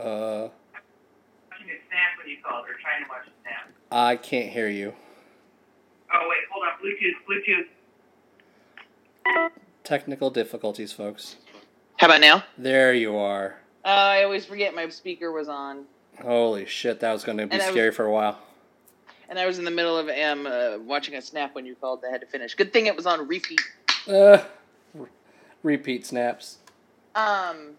Uh, Watching a snap when you called, or trying to watch a snap. I can't hear you. Oh wait, hold on. Bluetooth, Bluetooth. Technical difficulties, folks. How about now? There you are. Uh, I always forget my speaker was on, Holy shit, that was going to be And I was- scary for a while. and I was in the middle of um uh, watching a snap when you called. I had to finish. Good thing it was on repeat. Uh, re- repeat snaps. Um,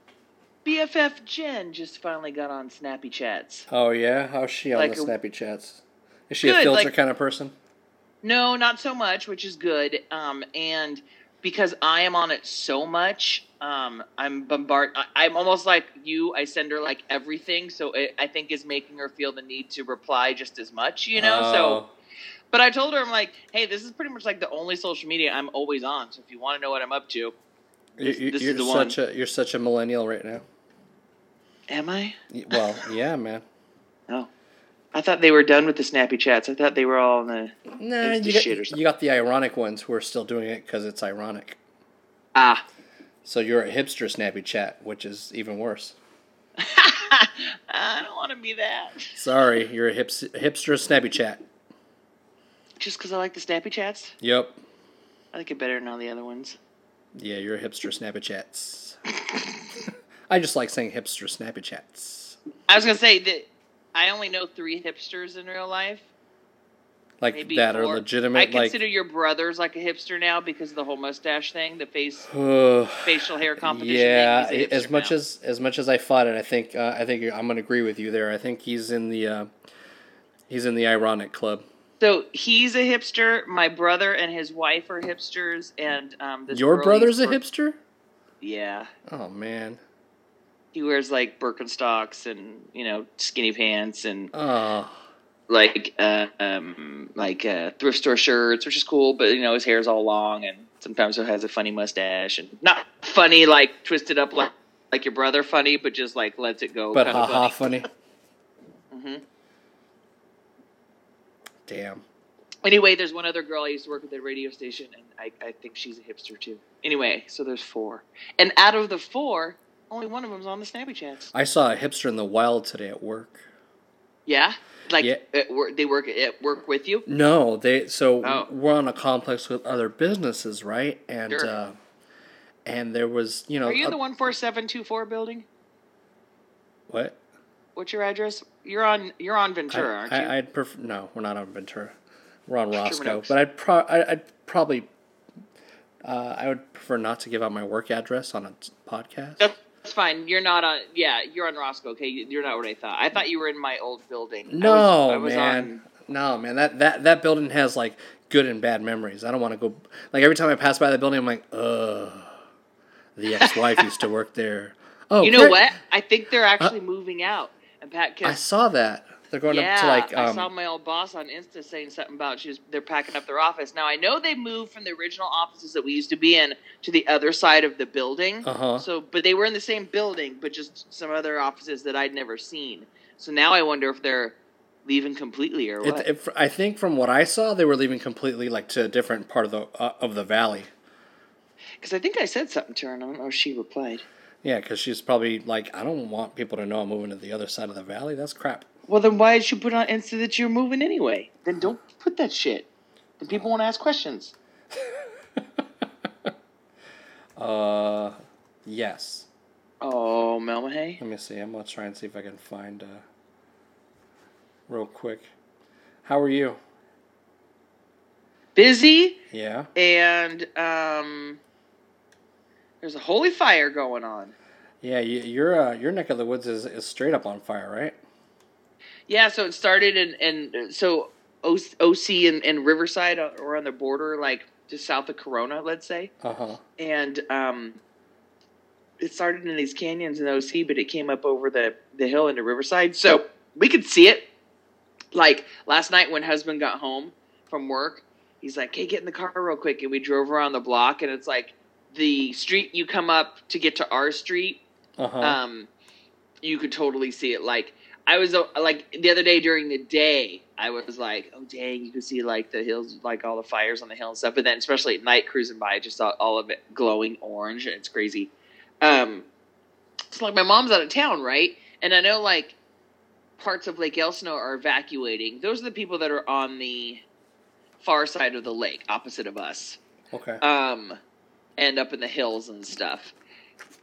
BFF Jen just finally got on Snappy Chats. Oh yeah, how's she on Like the a- snappy chats? Is she a filter like- kind of person? No, not so much, which is good. Um, and because I am on it so much, um, I'm bombard. I, I'm almost like you. I send her like everything, so it, I think is making her feel the need to reply just as much. You know, so. Oh, But I told her, I'm like, hey, this is pretty much like the only social media I'm always on. So if you want to know what I'm up to, this- you, this you're the one. such a you're such a millennial right now. am I? Well, yeah, man. Oh, I thought they were done with the snappy chats. I thought they were all in the Nah, you got, shit or something. you got the ironic ones who are still doing it because it's ironic. ah. So you're a hipster snappy chat, which is even worse. I don't want to be that. Sorry, you're a hips, hipster snappy chat. Just because I like the snappy chats, Yep. I like it better than all the other ones. Yeah, you're a hipster snappy chats. I just like saying hipster snappy chats. I was gonna say that I only know three hipsters in real life. Like Maybe that are legitimate. I like consider your brothers like a hipster now because of the whole mustache thing, the face facial hair competition. yeah, thing. As much now. as as much as I fought it, I think uh, I think I'm gonna agree with you there. I think he's in the uh, he's in the ironic club. So he's a hipster. My brother and his wife are hipsters, and um, this Your brother's a hipster? Yeah, Oh man. he wears like Birkenstocks and you know skinny pants and Oh, like uh, um, like uh, thrift store shirts, which is cool. But you know his hair's all long, and sometimes he has a funny mustache, and not funny like twisted up like like your brother funny, but just like lets it go. but kinda haha, funny. hmm Damn. Anyway, there's one other girl I used to work with at a radio station, and I, I think she's a hipster too. Anyway, so there's four, and out of the four, only one of them's on the Snappy Chats. I saw a hipster in the wild today at work. Yeah, like Yeah. Work, they work at work with you. No, they so Oh. we're on a complex with other businesses, right? And Sure. uh, and there was you know Are you in a- the one four seven two four building? what? What's your address? You're on you're on Ventura, I, aren't you? I, I'd prefer no, we're not on Ventura. We're on Roscoe, but I'd pro I, I'd probably uh, I would prefer not to give out my work address on a podcast. That's fine. You're not on. Yeah, you're on Roscoe. Okay, you're not what I thought. I thought you were in my old building. I No, was- I was man. on- No, man. That, that that building has like good and bad memories. I don't want to go. Like every time I pass by the building, I'm like, ugh. The ex-wife used to work there. Oh, you know Claire- what? I think they're actually moving out. And Pat, I saw that. They're going yeah, up to like. I saw Um, my old boss on Insta saying something about she's they're packing up their office. Now I know they moved from the original offices that we used to be in to the other side of the building. uh-huh. So, but they were in the same building, but just some other offices that I'd never seen. So now I wonder if they're leaving completely or It, what. it, I think from what I saw, they were leaving completely like to a different part of the uh, of the valley. Because I think I said something to her, and I don't know if she replied. Yeah, because she's probably like, I don't want people to know I'm moving to the other side of the valley. That's crap. Well, then why did you put on Insta that you're moving anyway? Then don't put that shit. Then people won't ask questions. Uh, yes. Oh, Melmahay. Let me see. I'm gonna try and see if I can find uh, real quick. How are you? Busy, Yeah. and um, there's a holy fire going on. Yeah. You, your uh, your neck of the woods is, is straight up on fire, right? Yeah, so it started in, and so OC and, and Riverside are on the border, like just south of Corona, let's say. Uh huh. And um, it started in these canyons in OC, but it came up over the, the hill into Riverside. So we could see it. Like last night when husband got home from work, he's like, hey, get in the car real quick. And we drove around the block, and it's like the street you come up to get to our street Uh huh. um, you could totally see it. Like I was uh, like the other day during the day, I was like, oh dang, you could see like the hills, like all the fires on the hill and stuff. But then, especially at night, cruising by, I just saw all of it glowing orange, and it's crazy. Um, so like my mom's out of town, right? and I know like parts of Lake Elsinore are evacuating. Those are the people that are on the far side of the lake, opposite of us, Okay. um, and up in the hills and stuff.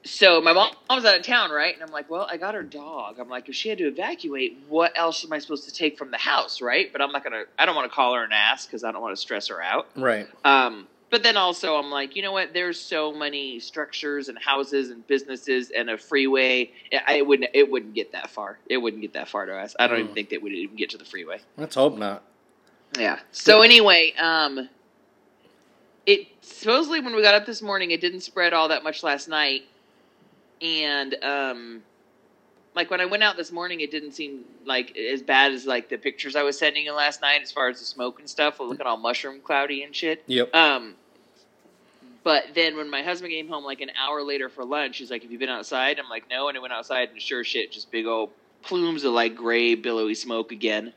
So my mom was out of town, right? And I'm like, well, I got her dog. I'm like, if she had to evacuate, what else am I supposed to take from the house, right? But I'm not gonna. I don't want to call her and ask because I don't want to stress her out. right. Um, but then also, I'm like, you know what? There's so many structures and houses and businesses and a freeway. I it wouldn't. It wouldn't get that far. It wouldn't get that far to us. I don't even Mm. think that we'd even get to the freeway. Let's hope not. Yeah. So anyway, um, it supposedly when we got up this morning, it didn't spread all that much last night, and um, like when I went out this morning, it didn't seem like as bad as like the pictures I was sending you last night, as far as the smoke and stuff, looking all mushroom cloudy and shit. Yep. Um, but then when my husband came home like an hour later for lunch, he's like, "Have you been outside?" I'm like, "No," and I went outside and sure shit, just big old plumes of like gray billowy smoke again.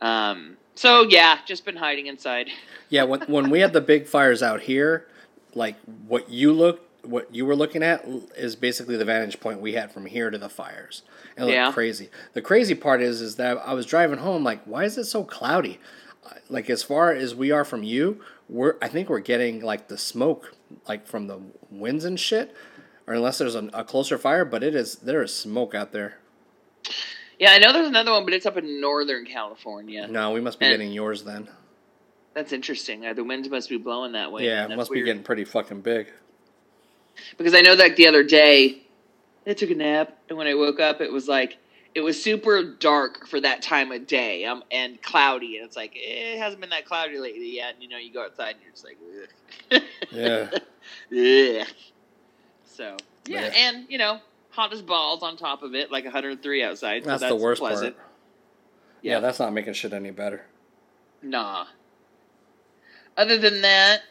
Um, so yeah, just been hiding inside. Yeah, when when we had the big fires out here, like what you look what you were looking at is basically the vantage point we had from here to the fires. It looked Yeah. crazy. The crazy part is is that I was driving home like why is it so cloudy? Like as far as we are from you, we're I think we're getting like the smoke like from the winds and shit. Or unless there's a, a closer fire, but it is there is smoke out there. Yeah, I know there's another one, but it's up in Northern California. No, we must be And- getting yours then. That's interesting. Uh, the winds must be blowing that way. Yeah, it must weird. be getting pretty fucking big. because I know that the other day I took a nap, and when I woke up, it was like it was super dark for that time of day, um, and cloudy, and it's like eh, it hasn't been that cloudy lately yet. And, you know, you go outside, and you're just like, Ugh. Yeah. Ugh. So yeah, Yeah. and you know, hot as balls on top of it, like 103 outside. so That's, that's the worst pleasant. part. Yeah, that's not making shit any better. Nah. Other than that,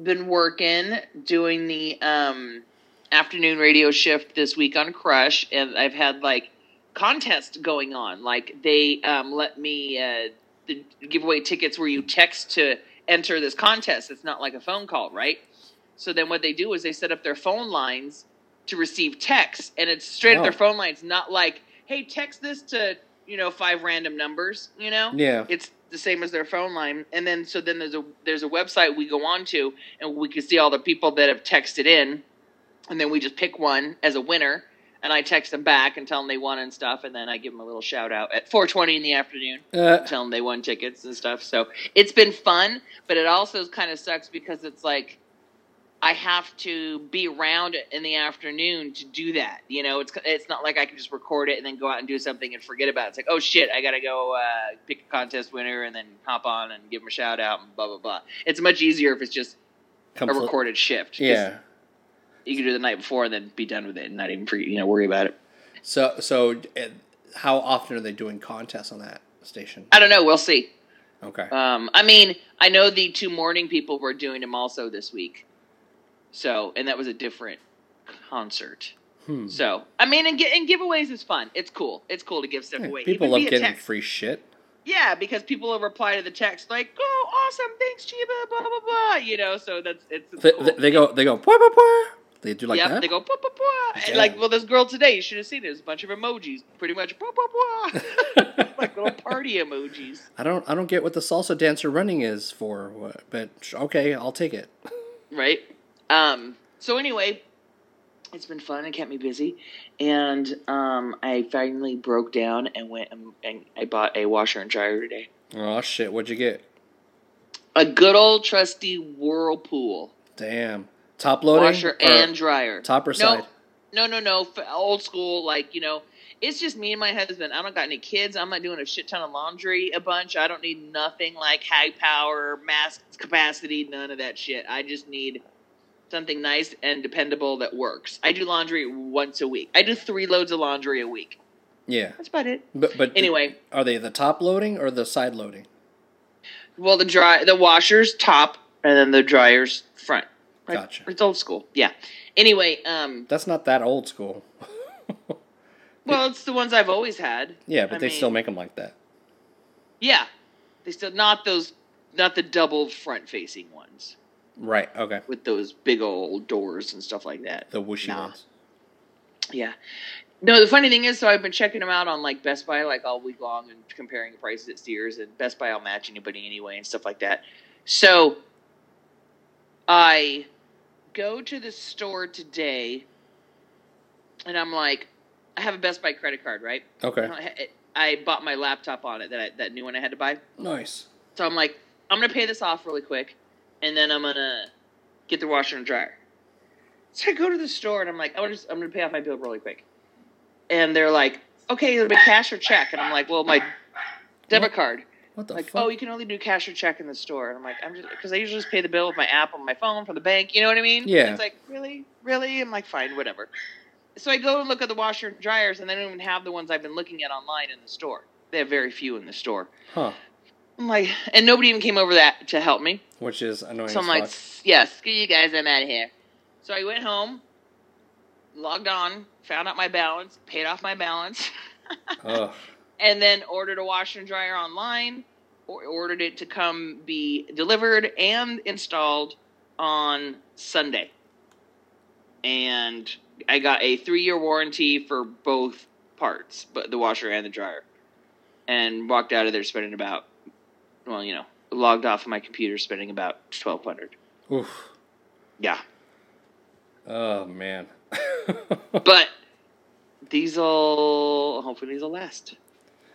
been working doing the um, afternoon radio shift this week on Crush, and I've had like contest going on. Like they um, let me uh, the, give away tickets where you text to enter this contest. It's not like a phone call, right? So then what they do is they set up their phone lines to receive texts, and it's straight Oh. up their phone lines, not like, "Hey, text this to you know five random numbers," you know Yeah. it's the same as their phone line and then so then there's a there's a website we go on to and we can see all the people that have texted in and then we just pick one as a winner and i text them back and tell them they won and stuff and then i give them a little shout out at 4.20 in the afternoon Uh, tell them they won tickets and stuff so it's been fun but it also kind of sucks because it's like I have to be around in the afternoon to do that. You know, it's it's not like I can just record it and then go out and do something and forget about it. It's like, oh shit, I gotta go uh, pick a contest winner and then hop on and give them a shout out and blah blah blah. It's much easier if it's just a recorded shift. yeah. you can do it the night before and then be done with it and not even you know worry about it. So so uh, how often are they doing contests on that station? I don't know. We'll see. Okay. Um, I mean, I know the two morning people were doing them also this week. So, and that was a different concert. Hmm. So, I mean, and, and giveaways is fun. It's cool. It's cool to give stuff Yeah, away. people Even love getting text. free shit. Yeah, because people will reply to the text like, "Oh, awesome! Thanks, Cheeba." Blah blah blah. You know, so that's it's. it's They, cool. they, go they go blah, blah, blah. They do like yep, that. they go blah blah blah. And Yeah. like, well, this girl today, you should have seen it. It was a bunch of emojis, pretty much blah blah blah, like little party emojis. I don't I don't get what the salsa dancer running is for, but okay, I'll take it. right? Um, so anyway, it's been fun and kept me busy, and um, I finally broke down and went and, and I bought a washer and dryer today. Oh shit, what'd you get? A good old trusty Whirlpool Damn. Top loading washer and dryer. top or side? No, no, no, f- old school. Like you know, it's just me and my husband. I don't got any kids. I'm not doing a shit ton of laundry. A bunch. I don't need nothing like high power, mass capacity. None of that shit. I just need something nice and dependable that works. I do laundry once a week. I do three loads of laundry a week. Yeah. That's about it. But but Anyway, are they the top loading or the side loading? well, the dry, the washers top, and then the dryers front. Like, Gotcha. It's old school. Yeah. Anyway, um, That's not that old school. well, it's the ones I've always had. yeah, but I they mean- still make them like that. Yeah, they still not those, not the double front facing ones Right. Okay. with those big old doors and stuff like that. The whooshy Nah. ones. Yeah, No, the funny thing is, so I've been checking them out on like Best Buy like all week long and comparing the prices at Sears and Best Buy. I'll match anybody anyway and stuff like that. So I go to the store today, and I'm like, I have a Best Buy credit card, right? Okay. I bought my laptop on it that I, that new one I had to buy. Nice. So I'm like, I'm gonna pay this off really quick, and then I'm gonna get the washer and dryer. So I go to the store and I'm like, I'm just I'm gonna pay off my bill really quick, and they're like, okay, it'll be cash or check, and I'm like, well, my debit card. What the Like, fuck? oh, you can only do cash or check in the store. And I'm like, I'm just because I usually just pay the bill with my app on my phone from the bank. You know what I mean? Yeah. It's like really, really. I'm like, fine, whatever. So I go and look at the washer and dryers, and they don't even have the ones I've been looking at online in the store. They have very few in the store. huh. I'm like, and nobody even came over that to help me. Which is annoying. So I'm like. Yeah, screw you guys, I'm out of here. So I went home, logged on, found out my balance, paid off my balance, and then ordered a washer and dryer online, or ordered it to come be delivered and installed on Sunday. And I got a three year warranty for both parts, but the washer and the dryer. And walked out of there spending about, well, you know, logged off of my computer spending about twelve hundred. Oof. Yeah, Oh man. but these will hopefully these will last.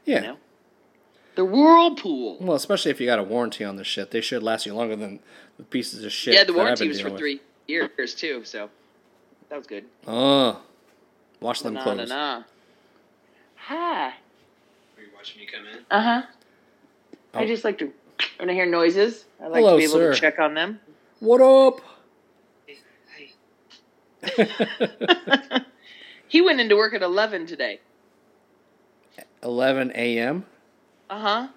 yeah. You know? The whirlpool. Well, especially if you got a warranty on this shit, they should last you longer than the pieces of shit. yeah, the that warranty been was for with. three years too, so that was good. Oh, wash them Nah, clothes. nah, nah. Hi. Are you watching me come in? Uh huh. I Oh. just like to when I hear noises. I like Hello, to be able sir. to check on them. What up? Hey, hey. he went into work at eleven today. 11 a.m. Uh huh.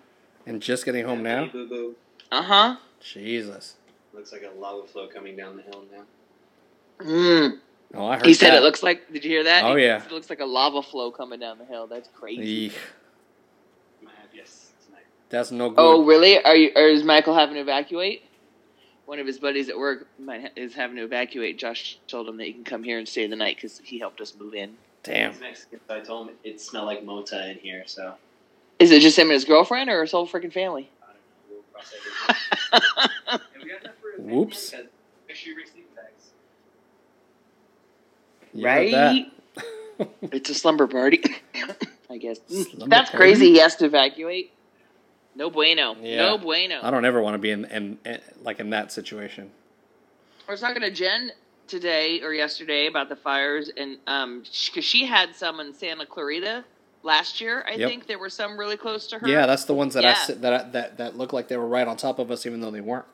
and just getting home now. Boo boo. Uh huh. Jesus. Looks like a lava flow coming down the hill now. Mm. Oh, I heard. He said that. it looks like. Did you hear that? Oh, He yeah. It looks like a lava flow coming down the hill. That's crazy. Eek. I'm gonna have yes tonight. That's no good. Oh, really? Are you? Or is Michael having to evacuate? One of his buddies at work might ha- is having to evacuate. Josh told him that he can come here and stay the night because he helped us move in. Damn. He's Mexican, so I told him it smelled like mota in here, so Is it just him and his girlfriend, or his whole freaking family? I don't know. We'll cross everything. and we got enough for a family, Whoops. 'cause Make sure you bring sleeping bags. You heard that. it's a slumber party, I guess. Slumber That's party? crazy. He has to evacuate. No bueno. Yeah. No bueno. I don't ever want to be in, in, in like in that situation. I was talking to Jen today or yesterday about the fires, and um, because she had some in Santa Clarita last year. I Yep. think there were some really close to her. Yeah, that's the ones that I Yeah. s- that I, that that looked like they were right on top of us, even though they weren't.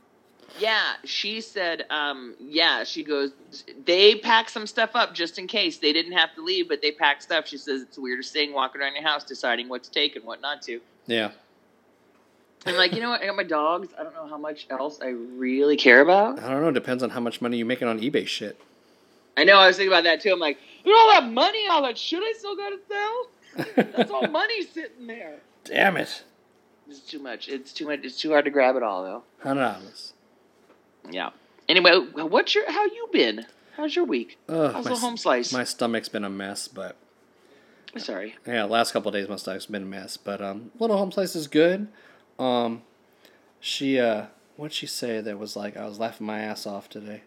Yeah, she said, um, yeah, she goes, they packed some stuff up just in case. They didn't have to leave, but they packed stuff. She says it's the weirdest thing walking around your house deciding what to take and what not to. Yeah. I'm like, you know what? I got my dogs. I don't know how much else I really care about. I don't know. It Depends on how much money you're making on eBay shit. I know, I was thinking about that too. I'm like, know, all that money, all that shit I still got to sell? That's all money sitting there. Damn it. It's too much. It's too much. It's too hard to grab it all, though. Hundred dollars. Yeah. Anyway, what's your, how you been? How's your week? Ugh, How's my, the home slice? my stomach's been a mess, but Sorry. yeah, last couple days my stomach's been a mess. But um, little home slice is good. Um, she uh, what'd she say that was like I was laughing my ass off today.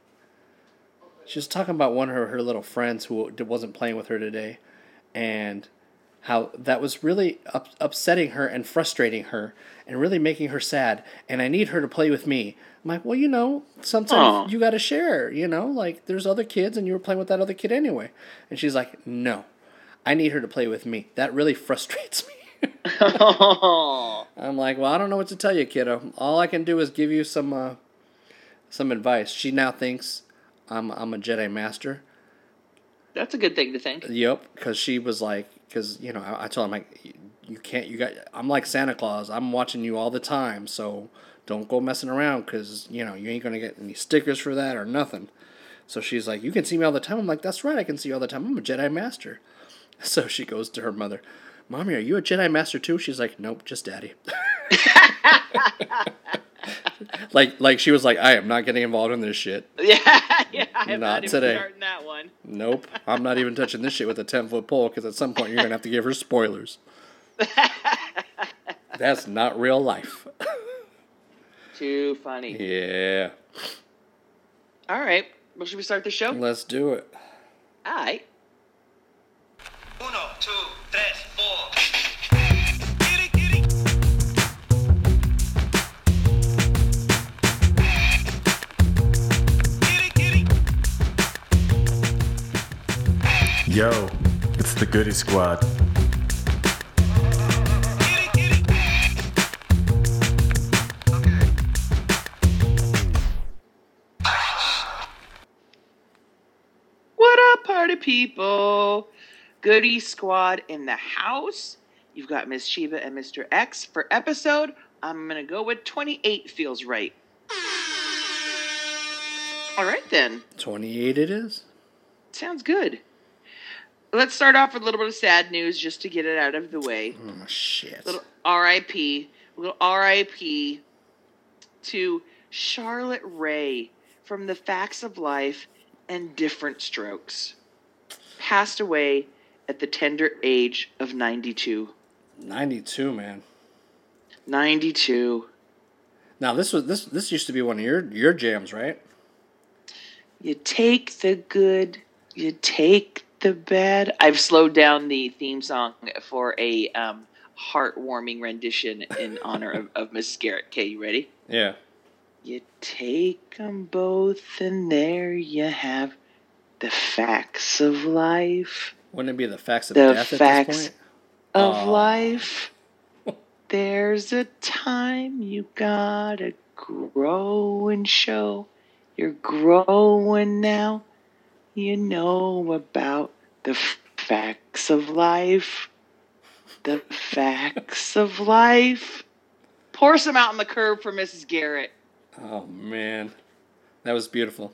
She was talking about one of her, her little friends who wasn't playing with her today, and how that was really up, upsetting her and frustrating her and really making her sad. And I need her to play with me. I'm like, well, you know, sometimes Aw. you got to share. You know, like there's other kids, and you were playing with that other kid anyway. And she's like, no, I need her to play with me. That really frustrates me. I'm like, well, I don't know what to tell you, kiddo. All I can do is give you some uh, some advice. She now thinks I'm I'm a Jedi Master. That's a good thing to think. Yep, because she was like, because you know, I, I told him like, you, you can't, you got, I'm like Santa Claus. I'm watching you all the time, so don't go messing around, because you know you ain't gonna get any stickers for that or nothing. So she's like, you can see me all the time. I'm like, that's right, I can see you all the time. I'm a Jedi Master. So she goes to her mother, Mommy, are you a Jedi Master too? She's like, Nope, just Daddy. like like she was like, I am not getting involved in this shit. yeah, yeah. I'm Not not, today. starting that one. Nope, I'm not even touching this shit with a ten foot pole because at some point you're gonna have to give her spoilers. That's not real life. Too funny. yeah, All right. Well, should we start the show? let's do it. All right. Uno, two, tres, four. Yo, it's the Goody Squad. What up, party people? Goody Squad in the house. You've got Miss Cheeba and Mr. X for episode. I'm gonna go with 28 feels right. All right then. Twenty eight it is. Sounds good. Let's start off with a little bit of sad news just to get it out of the way. Oh shit. Little RIP, little RIP to Charlotte Rae from The Facts of Life and Diff'rent Strokes. Passed away at the tender age of 92. Ninety two, man. 92. Now this was this this used to be one of your your jams, right? You take the good, you take the bad. I've slowed down the theme song for a um, heartwarming rendition in honor of, of Mrs. Garrett. Okay, you ready? Yeah. You take 'em both, and there you have the facts of life. Wouldn't it be the facts of The death at facts this point? Of life. There's a time you gotta grow and show. You're growing now. You know about the facts of life. The facts of life. Pour some out on the curb for Mrs. Garrett. Oh man, that was beautiful.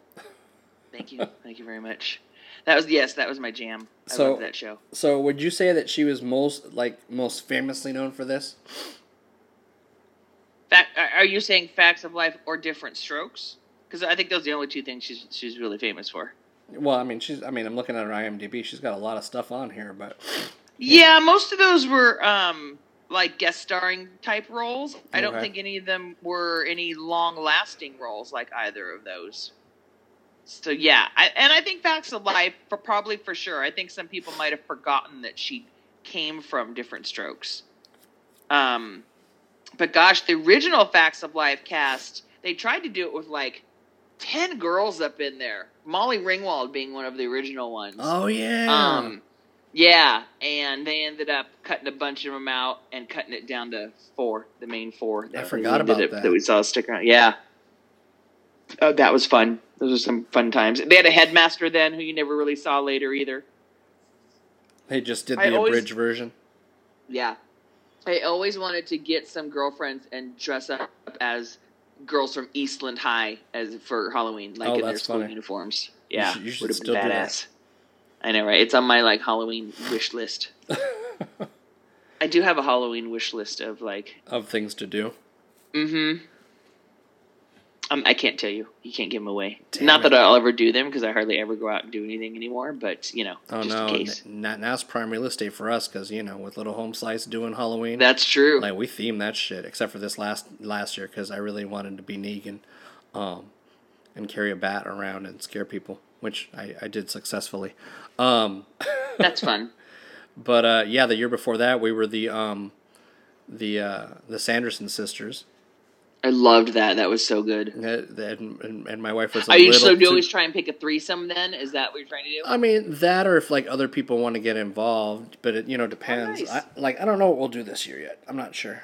Thank you. Thank you very much. That was yes, that was my jam. I So- love that show. So would you say that she was most like most famously known for this? Fact, are you saying facts of life or Diff'rent Strokes? Because I think those are the only two things she's she's really famous for. Well, I mean, she's. I mean, I'm looking at her IMDb. She's got a lot of stuff on here, but Yeah, most of those were um like guest starring type roles. I don't think any of them were any long lasting roles like either of those. So yeah, I, and I think Facts of Life, for probably for sure. I think some people might have forgotten that she came from Diff'rent Strokes. Um, but gosh, the original Facts of Life cast, they tried to do it with like ten girls up in there. Molly Ringwald being one of the original ones. oh yeah, Um, yeah, and they ended up cutting a bunch of them out and cutting it down to four, the main four. that forgot about up- that. we saw stick around. Yeah, oh, that was fun. Those were some fun times. They had a headmaster then who you never really saw later either. they just did I the always- abridged version. Yeah, I always wanted to get some girlfriends and dress up as girls from Eastland High as for Halloween, like Oh, in their school funny. uniforms. You Yeah, should- you should would have still been do that. badass. I know, right? It's on my like Halloween wish list. I do have a Halloween wish list of like, of things to do. mm-hmm. Um, I can't tell you. You can't give them away. Damn Not it. that I'll ever do them because I hardly ever go out and do anything anymore. But you know, Oh just no, in case. n- now it's prime real estate for us because you know with little home slice doing Halloween, That's true. like we theme that shit. Except for this last last year because I really wanted to be Negan, um, and carry a bat around and scare people, which I, I did successfully. Um, That's fun. But uh, yeah, the year before that, we were the um, the uh, the Sanderson sisters, I loved that. That was so good. And, and, and my wife was. A Are you so do you always try and pick a threesome? Then is that what you're trying to do? I mean that, or if like other people want to get involved, but it you know depends. Oh, nice. I, like I don't know what we'll do this year yet. I'm not sure.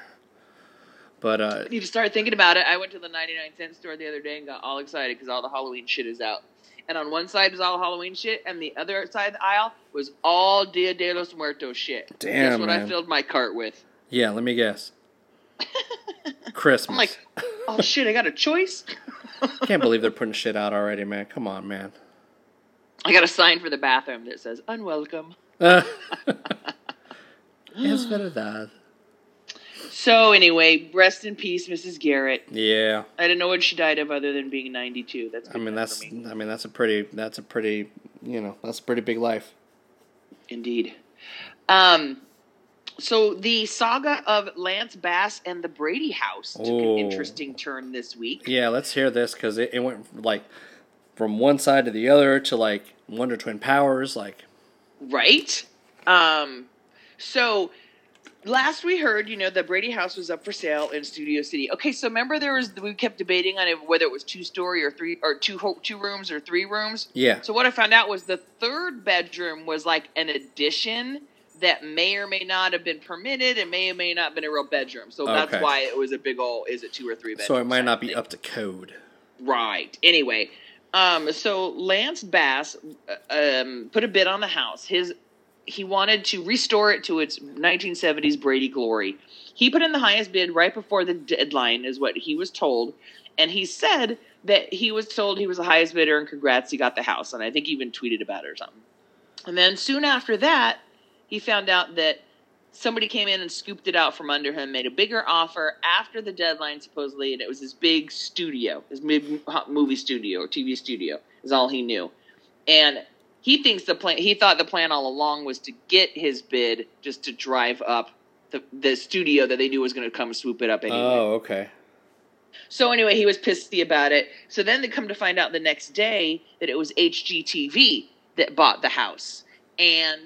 But uh, need to start thinking about it. I went to the 99 cent store the other day and got all excited because all the Halloween shit is out. And on one side was all Halloween shit, and the other side of the aisle was all Dia de los Muertos shit. Guess that's what I filled my cart with? yeah, let me guess. Christmas. I'm like, oh shit, I got a choice. can't believe they're putting shit out already, man. Come on, man. I got a sign for the bathroom that says unwelcome. Uh, es verdad. So anyway, rest in peace, Mrs. Garrett. Yeah. I didn't know what she died of other than being 92. That's I mean that's me. I mean that's a pretty that's a pretty you know that's a pretty big life. Indeed. Um, so the saga of Lance Bass and the Brady House took Oh. an interesting turn this week. Yeah, let's hear this because it, it went like from one side to the other to like Wonder Twin Powers. Like, Right? Um, so last we heard, you know, the Brady House was up for sale in Studio City. Okay, so remember there was we kept debating on it, whether it was two story or three or two two rooms or three rooms. yeah, So what I found out was the third bedroom was like an addition that may or may not have been permitted and may or may not have been a real bedroom. So that's Okay. why it was a big old is it two or three bedrooms? so it might not be thing. up to code. Right. Anyway, um, so Lance Bass uh, um, put a bid on the house. His he wanted to restore it to its 1970s Brady glory. He put in the highest bid right before the deadline, is what he was told, and he said that he was told he was the highest bidder, and congrats, he got the house. And I think he even tweeted about it or something. And then soon after that, he found out that somebody came in and scooped it out from under him, made a bigger offer after the deadline, supposedly, and it was his big studio, his big movie studio or TV studio, is all he knew. And he thinks the plan, he thought the plan all along was to get his bid just to drive up the, the studio that they knew was going to come swoop it up anyway. Oh, okay. So anyway, he was pissy about it. So then they come to find out the next day that it was HGTV that bought the house and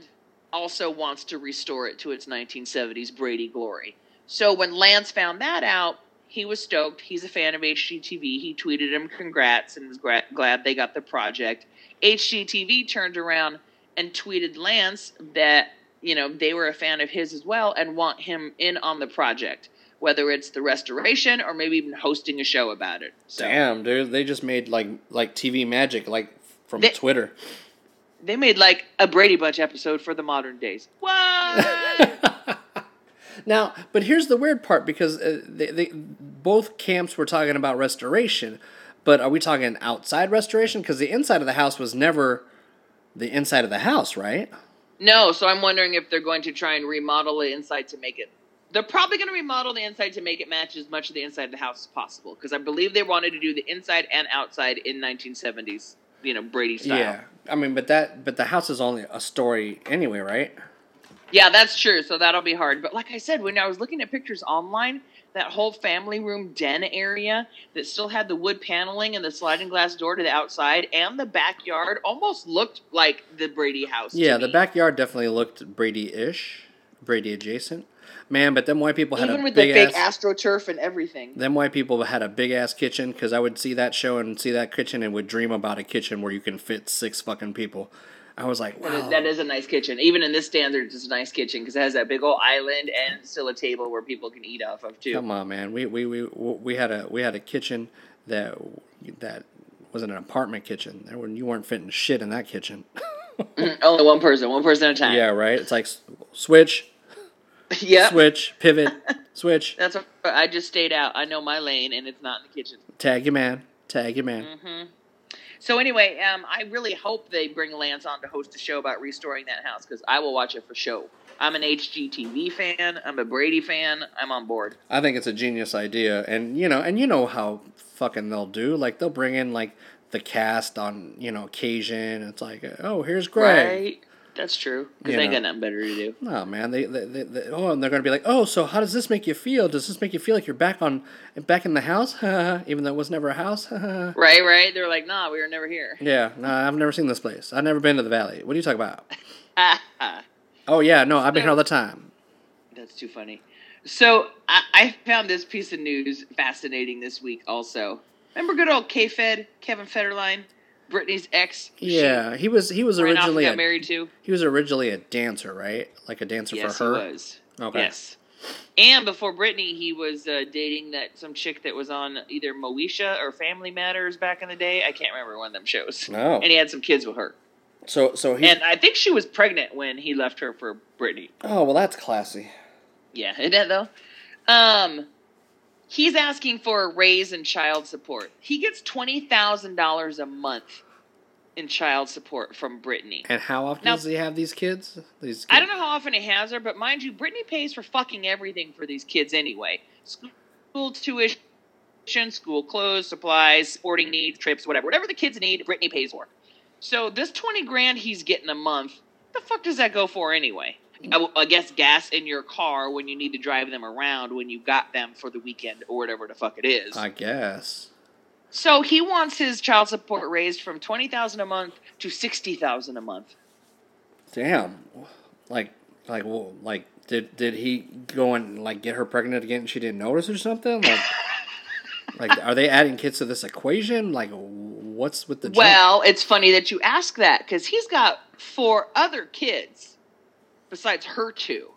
also wants to restore it to its 1970s Brady glory. So when Lance found that out, he was stoked. He's a fan of HGTV. He tweeted him congrats and was gra- glad they got the project. HGTV turned around and tweeted Lance that you know they were a fan of his as well and want him in on the project whether it's the restoration or maybe even hosting a show about it. So Damn, dude, they just made like like TV magic like from They- Twitter. They made like a Brady Bunch episode for the modern days. What? now, but here's the weird part because uh, they, they both camps were talking about restoration, but are we talking outside restoration? Because the inside of the house was never the inside of the house, right? no, so I'm wondering if they're going to try and remodel the inside to make it. They're probably going to remodel the inside to make it match as much of the inside of the house as possible because I believe they wanted to do the inside and outside in 1970s, you know, Brady style. Yeah, I mean, but that but the house is only a story anyway, right? Yeah, that's true. So that'll be hard. But like I said, when I was looking at pictures online, that whole family room den area that still had the wood paneling and the sliding glass door to the outside and the backyard almost looked like the Brady house. Yeah, the backyard definitely looked Brady-ish, Brady adjacent. Man, but them white people had Even a with the big ass. astroturf and everything. Them white people had a big ass kitchen because I would see that show and see that kitchen and would dream about a kitchen where you can fit six fucking people. I was like, That is- wow. That is a nice kitchen. Even in this standard, it's a nice kitchen because it has that big old island and still a table where people can eat off of too. Come on, man. We, we, we, we had a we had a kitchen that that wasn't an apartment kitchen. There you weren't fitting shit in that kitchen. Only one person, one person at a time. yeah, right. It's like switch, yep. switch, pivot, switch. That's what I just stayed out. I know my lane, and it's not in the kitchen. Tag your man. Tag your man. hmm So anyway, um, I really hope they bring Lance on to host a show about restoring that house because I will watch it for show. I'm an HGTV fan. I'm a Brady fan. I'm on board. I think it's a genius idea, and you know, and you know how fucking they'll do. Like they'll bring in like the cast on you know occasion. It's like, oh, here's Greg. Right? That's true. Because they know. got nothing better to do. No, man. They, they, they, they oh, and they're gonna be like, oh, so how does this make you feel? Does this make you feel like you're back on back in the house, even though it was never a house? Right, right. They're like, nah, we were never here. Yeah, no, I've never seen this place. I've never been to the valley. What are you talking about? Oh yeah, no, I've been here all the time. That's too funny. So I, I found this piece of news fascinating this week. Also, remember good old K Fed Kevin Federline, Britney's ex. Yeah, he was he was she ran off and originally got a, married to. he was originally a dancer, right? Like a dancer Yes, for her. he was. Okay. Yes. And before Britney, he was uh, dating that some chick that was on either Moesha or Family Matters back in the day. I can't remember one of them shows. No. And he had some kids with her. So so he. And I think she was pregnant when he left her for Britney. Oh well, that's classy. Yeah, isn't that though? Um, he's asking for a raise in child support. He gets twenty thousand dollars a month in child support from Britney. And how often Now- does he have these kids? These I don't know how often he has her, but mind you, Britney pays for fucking everything for these kids anyway. School tuition, school clothes, supplies, sporting needs, trips, whatever. Whatever the kids need, Britney pays for. So this twenty grand he's getting a month, the fuck does that go for anyway? I, I guess gas in your car when you need to drive them around when you got them for the weekend or whatever the fuck it is. I guess. so he wants his child support raised from twenty thousand a month to sixty thousand a month. Damn. Like, like, well, like, did did he go and like get her pregnant again? and She didn't notice or something. Like, like, are they adding kids to this equation? Like, what's with the jump? Well, it's funny that you ask that because he's got four other kids besides her two.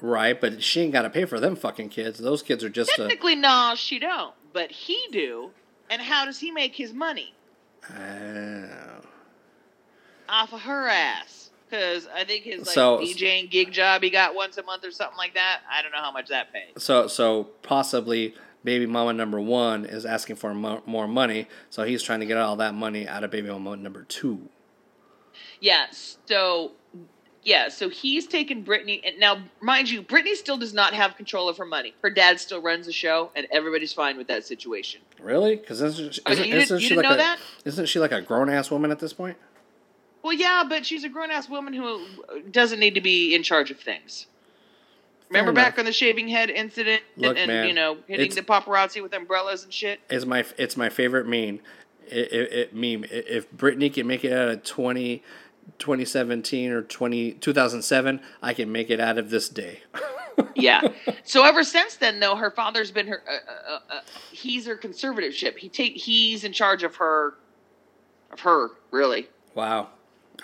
right? But she ain't got to pay for them fucking kids. Those kids are just a. Technically, no, she don't, but he do. And how does he make his money Oh. off of her ass? Because I think his like So- DJing gig job he got once a month or something like that. I don't know how much that pays. So, so possibly baby mama number one is asking for mo- more money, so he's trying to get all that money out of baby mama number two. Yeah, so yeah, so he's taken Britney, and now mind you, Britney still does not have control of her money. Her dad still runs the show, and everybody's fine with that situation. Really? Because isn't, Oh, isn't, didn't- isn't she like know a that? isn't she like a grown ass woman at this point? Well, yeah, but she's a grown ass woman who uh, doesn't need to be in charge of things. Remember back on the shaving head incident, Look, and, man, you know hitting the paparazzi with umbrellas and shit. It's my it's my favorite meme. It, it, it meme. If Britney can make it out of 20, 2017 or 20, 2007, I can make it out of this day. yeah. So ever since then, though, her father's been her. Uh, uh, uh, he's her conservatorship. He take. He's in charge of her. Of her, really. wow.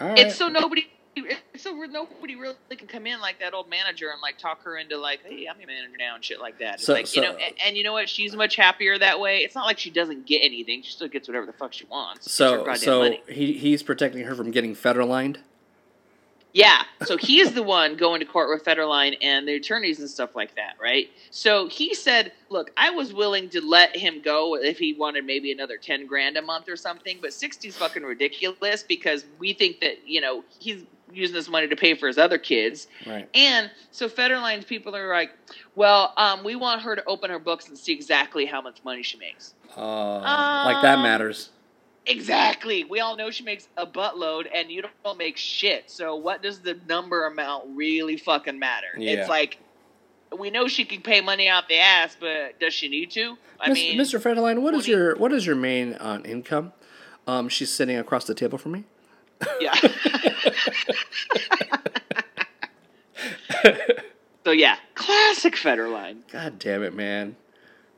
All right. It's so nobody. So nobody really can come in like that old manager and like talk her into like, hey, I'm your manager now and shit like that. It's So- like you know, and, and you know what? She's much happier that way. It's not like she doesn't get anything. She still gets whatever the fuck she wants. So so money. he he's protecting her from getting federlined. Yeah. So he's the one going to court with Federline and the attorneys and stuff like that, right? So he said, "Look, I was willing to let him go if he wanted maybe another ten grand a month or something, but 60's fucking ridiculous because we think that you know he's using this money to pay for his other kids." Right. And so Federline's people are like, "Well, um, we want her to open her books and see exactly how much money she makes." Uh, like that Um, matters. Exactly. We all know she makes a buttload, and you don't make shit. So what does the number amount really fucking matter? Yeah. It's like we know she can pay money out the ass, but does she need to? I mean, Mr. Federline, what is 20 your what is your main uh, income? Um, she's sitting across the table from me. yeah. so yeah, classic Federline. God damn it, man.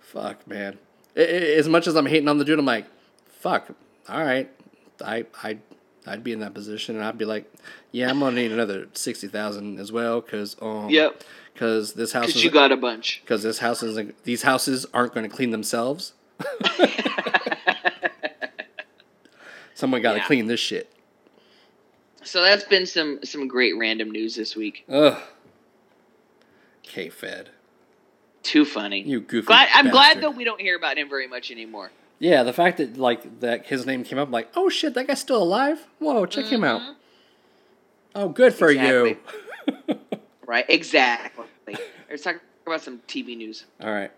Fuck, man. As much as I'm hating on the dude, I'm like, fuck. All right, I I I'd be in that position, and I'd be like, yeah, I'm gonna need another sixty thousand as well, cause um, Yep. cause this house Because you got a bunch. because this house is these houses aren't going to clean themselves. Someone got to Yeah. clean this shit. So that's been some some great random news this week. Ugh. K Fed, Too funny. you goofy. glad, I'm glad though we don't hear about him very much anymore. Yeah, the fact that like that his name came up, like, oh shit, that guy's still alive. Whoa, check him out. Mhm. Oh, good for you. Right? Exactly. Let's talk about some TV news. All right.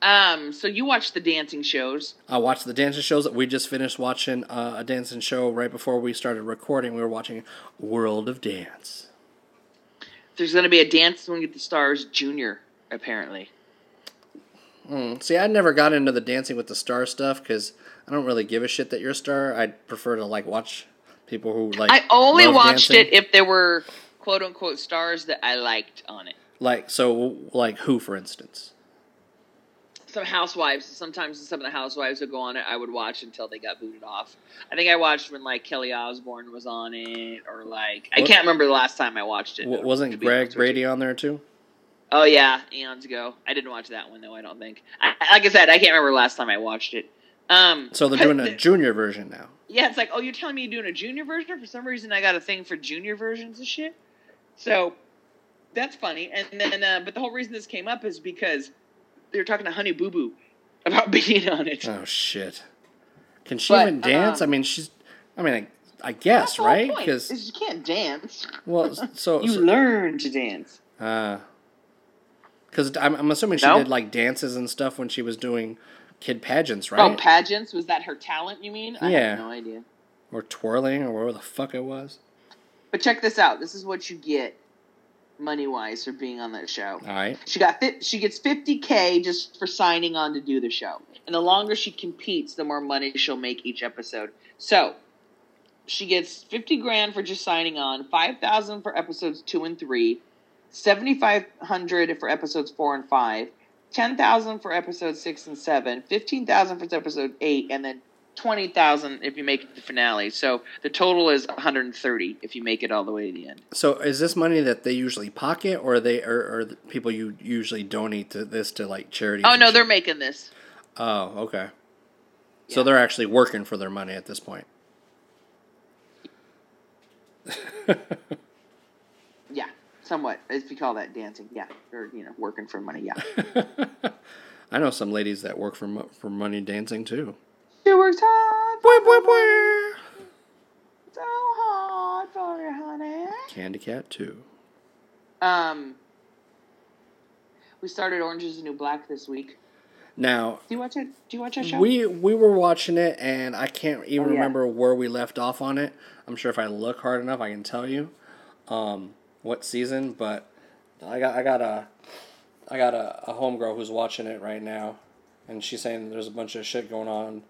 Um, so you watch the dancing shows. I watched the dancing shows we just finished watching uh, a dancing show right before we started recording. We were watching World of Dance. There's going to be a Dancing with the Stars Junior, apparently. Mm. See, I never got into the Dancing with the Star stuff because I don't really give a shit that you're a star. I prefer to like watch people who like. I only watched dancing. it if there were quote unquote stars that I liked on it. Like so, like who, for instance? Some housewives, sometimes some of the housewives would go on it. I would watch until they got booted off. I think I watched when like Kelly Osbourne was on it, or like I What- can't remember the last time I watched it. W- wasn't Greg honest with you. Brady on there too? Oh yeah, eons ago. I didn't watch that one though. I don't think. I, like I said, I can't remember last time I watched it. Um, So they're doing the- a junior version now. Yeah, it's like, oh, you're telling me you're doing a junior version? For some reason, I got a thing for junior versions of shit. So that's funny. And then, uh, but the whole reason this came up is because they were talking to Honey Boo Boo about being on it. Oh shit! Can she But, even dance? um, I mean, she's. I mean, I, I guess the right because she can't dance. well, so You so, learn to dance. uh, because I'm, I'm assuming she No? did like dances and stuff when she was doing kid pageants, oh, right? Oh, pageants was that her talent? You mean? I Yeah. have no idea. or twirling or whatever the fuck it was. But check this out. This is what you get money wise for being on that show. All right. She got fi- she gets 50k just for signing on to do the show. And the longer she competes, the more money she'll make each episode. So, she gets 50 grand for just signing on, 5000 for episodes 2 and 3, 7500 for episodes 4 and 5, 10000 for episodes 6 and 7, 15000 for episode 8 and then 20,000 if you make it to the finale. So, the total is 130 if you make it all the way to the end. So is this money that they usually pocket, or are they or, or the people you usually donate to this to like charity? Oh no, they're making this. Oh, okay. So they're actually working for their money at this point. Somewhat. If you call that dancing, yeah, or you know, working for money, yeah. I know some ladies that work for mo- for money dancing too. She works hard, Boy, boy, boy. so hard for you, honey. Candy Cat too. Um, we started Orange Is the New Black this week. Now Do you watch it? Do you watch that show? we we were watching it, and I can't even Oh, yeah. remember where we left off on it. I'm sure if I look hard enough, I can tell you um, what season. But I got I got a I got a, a homegirl who's watching it right now, and she's saying there's a bunch of shit going on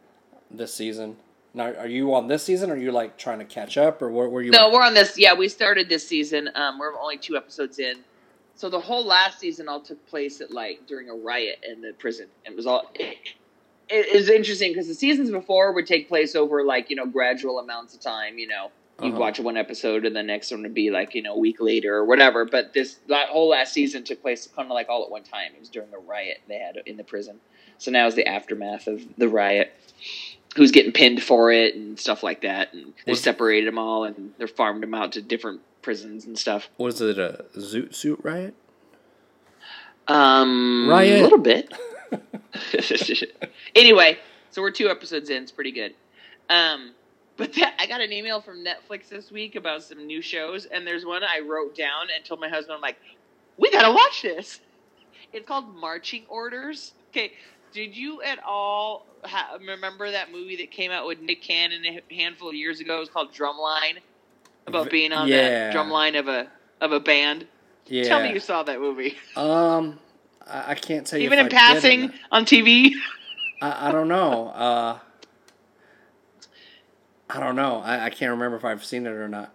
this season. Now, are you on this season? Or are you like trying to catch up, or where were you? no, at? we're on this. Yeah, we started this season. Um, we're only two episodes in. So the whole last season all took place at like during a riot in the prison. It was all. It, it is interesting because the seasons before would take place over like you know gradual amounts of time. You know, you'd Uh-huh. watch one episode and the next one would be like you know a week later or whatever. But this that whole last season took place kind of like all at one time. It was during a riot they had in the prison. So now is the aftermath of the riot. Who's getting pinned for it and stuff like that, and they Was- separated them all and they're farmed them out to different prisons and stuff. Was it a zoot suit riot? Um, Riot. a little bit. anyway, so we're two episodes in. It's pretty good. Um, but that, I got an email from Netflix this week about some new shows, and there's one I wrote down and told my husband, I'm like, we gotta watch this. It's called Marching Orders. Okay, did you at all ha- remember that movie that came out with Nick Cannon a handful of years ago? It was called Drumline, about being on yeah. the drumline of a of a band. Yeah. Tell me you saw that movie. Um, I, I can't tell you. Even in I passing on TV. I, I don't know. Uh, I don't know. I, I can't remember if I've seen it or not.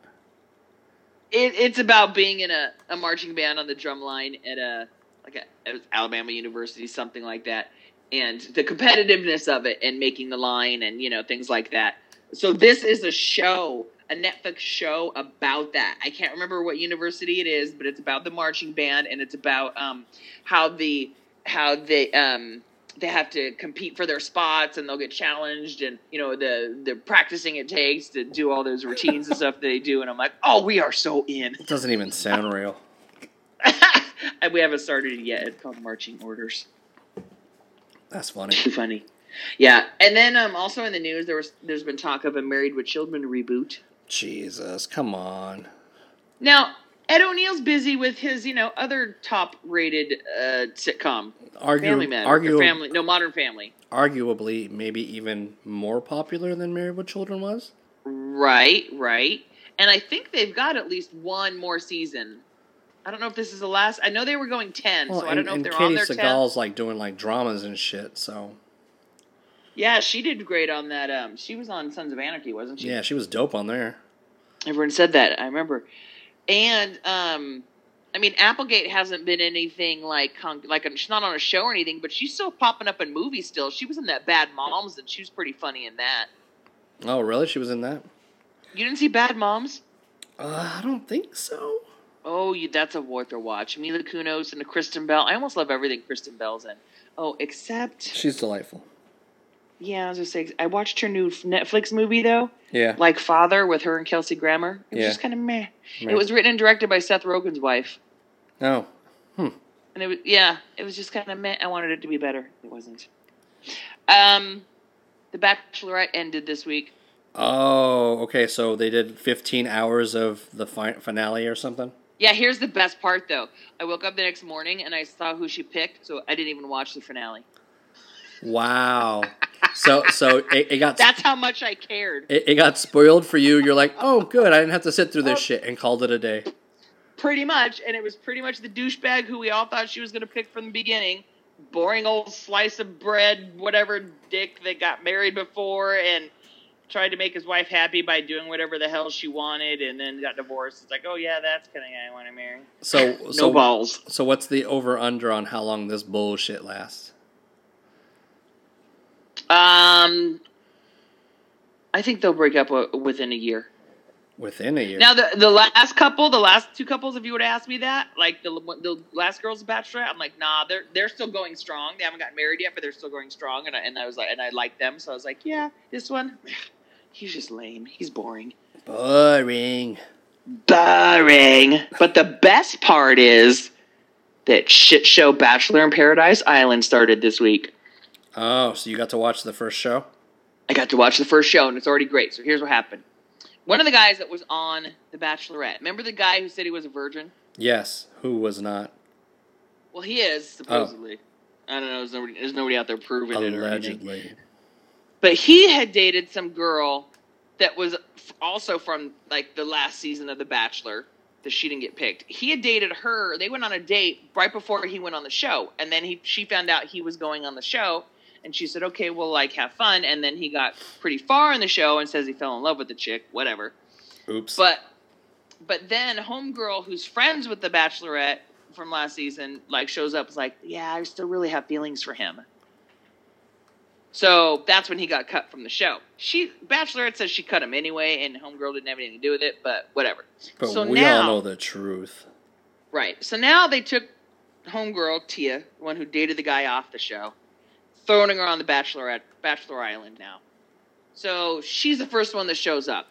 It, it's about being in a, a marching band on the drum line at a like a Alabama University, something like that, and the competitiveness of it and making the line and you know things like that. So this is a show, a Netflix show about that. I can't remember what university it is, but it's about the marching band and it's about um, how the how they um, they have to compete for their spots and they'll get challenged and you know the the practicing it takes to do all those routines and stuff they do and I'm like, oh, we are so in. It doesn't even sound real. and we haven't started it yet. It's called Marching Orders. That's funny. Too funny. Yeah, and then um, also in the news, there was there's been talk of a Married with Children reboot. Jesus, come on. Now Ed O'Neill's busy with his you know other top rated uh, sitcom, Argu- Family Man, argu- Family, no Modern Family. arguably, maybe even more popular than Married with Children was. Right, right. And I think they've got at least one more season. I don't know if this is the last. I know they were going ten, Well, so I don't know if they're Katie on their tenth. Sagal's like doing like dramas and shit. So Yeah, she did great on that. Um, she was on Sons of Anarchy, wasn't she? yeah, she was dope on there. Everyone said that. I remember. And um, I mean, Applegate hasn't been anything like like she's not on a show or anything, but she's still popping up in movies. Still, she was in that Bad Moms, and she was pretty funny in that. Oh, really? She was in that? You didn't see Bad Moms? Uh, I don't think so. Oh, you, that's a worth a watch. Mila Kunis and Kristen Bell. I almost love everything Kristen Bell's in. Oh, except She's delightful. Yeah, I was just saying. I watched her new Netflix movie though, Yeah. like Father, with her and Kelsey Grammer. It was Yeah. just kind of meh. Meh. It was written and directed by Seth Rogen's wife. Oh, Hmm. And it was yeah, it was just kind of meh. I wanted it to be better. It wasn't. Um, The Bachelorette ended this week. Oh, okay. So they did 15 hours of the fi- finale or something. Yeah, here's the best part though. I woke up the next morning and I saw who she picked, so I didn't even watch the finale. Wow. So so it, it got That's how much I cared. it, it got spoiled for you. You're like, oh, good. I didn't have to sit through this Oh. shit and called it a day. Pretty much, and it was pretty much the douchebag who we all thought she was going to pick from the beginning. Boring old slice of bread, whatever dick that got married before and tried to make his wife happy by doing whatever the hell she wanted and then got divorced. It's like, oh yeah, that's kind of guy I want to marry. So No so balls. so what's the over under on how long this bullshit lasts? Um, I think they'll break up uh, within a year. Within a year. Now the the last couple, the last two couples, if you would asked me that, like the the last girl's bachelor, I'm like, nah, they're they're still going strong. They haven't gotten married yet, but they're still going strong. And I, and I was like, and I like them, so I was like, yeah, this one, he's just lame. He's boring. Boring. Boring. But the best part is that shit show Bachelor in Paradise Island started this week. Oh, so you got to watch the first show? I got to watch the first show, and it's already great. So here's what happened. One of the guys that was on The Bachelorette, remember the guy who said he was a virgin? Yes. Who was not? Well, he is supposedly. Oh. I don't know. There's nobody, there's nobody out there proving it or. Allegedly. But he had dated some girl that was also from like the last season of The Bachelor. That she didn't get picked. He had dated her. They went on a date right before he went on the show, and then he she found out he was going on the show, and she said, "Okay, well, like have fun." And then he got pretty far in the show and says he fell in love with the chick. Whatever. Oops. But but then homegirl who's friends with the Bachelorette from last season like shows up is like, yeah, I still really have feelings for him. So that's when he got cut from the show. She Bachelorette says she cut him anyway, and homegirl didn't have anything to do with it, but whatever. but so we now, all know the truth. Right. So now they took homegirl Tia, the one who dated the guy off the show, throwing her on the Bachelorette Bachelor Island now. So she's the first one that shows up.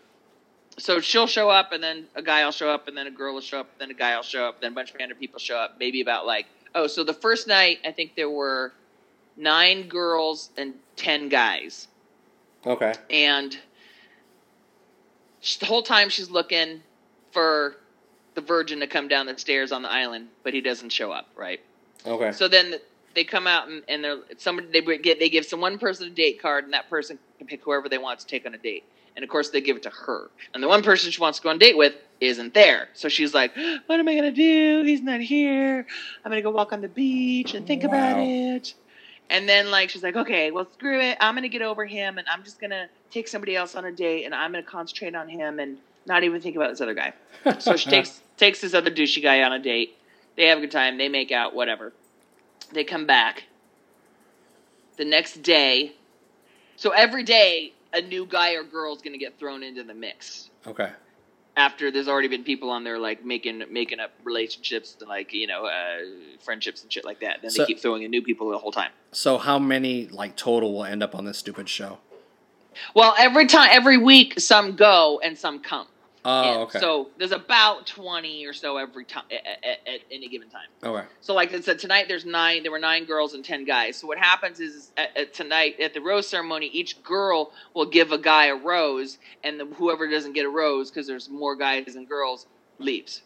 So she'll show up, and then a guy will show up, and then a girl will show up, then a guy will show up, then a bunch of random people show up. Maybe about like oh, so the first night I think there were nine girls and ten guys Okay. and the whole time she's looking for the virgin to come down the stairs on the island, but he doesn't show up. Right. Okay. So then they come out and, and they're somebody they get they give some one person a date card, and that person can pick whoever they want to take on a date. And of course, they give it to her. And the one person she wants to go on a date with isn't there. So she's like, "What am I gonna do? He's not here. I'm gonna go walk on the beach and think about it." And then like she's like, "Okay, well screw it. I'm gonna get over him, and I'm just gonna take somebody else on a date, and I'm gonna concentrate on him and not even think about this other guy." So she takes takes this other douchey guy on a date. They have a good time. They make out. Whatever. They come back. The next day, so every day a new guy or girl is going to get thrown into the mix. Okay. After there's already been people on there like making making up relationships and like you know uh, friendships and shit like that. Then So- they keep throwing in new people the whole time. So how many like total will end up on this stupid show? Well, every time, every week, some go and some come. Oh, And okay. So there's about twenty or so every time at, at, at any given time. okay. So, like I said, tonight there's nine. There were nine girls and ten guys. So what happens is at, at tonight at the rose ceremony, each girl will give a guy a rose, and the, whoever doesn't get a rose because there's more guys than girls leaves.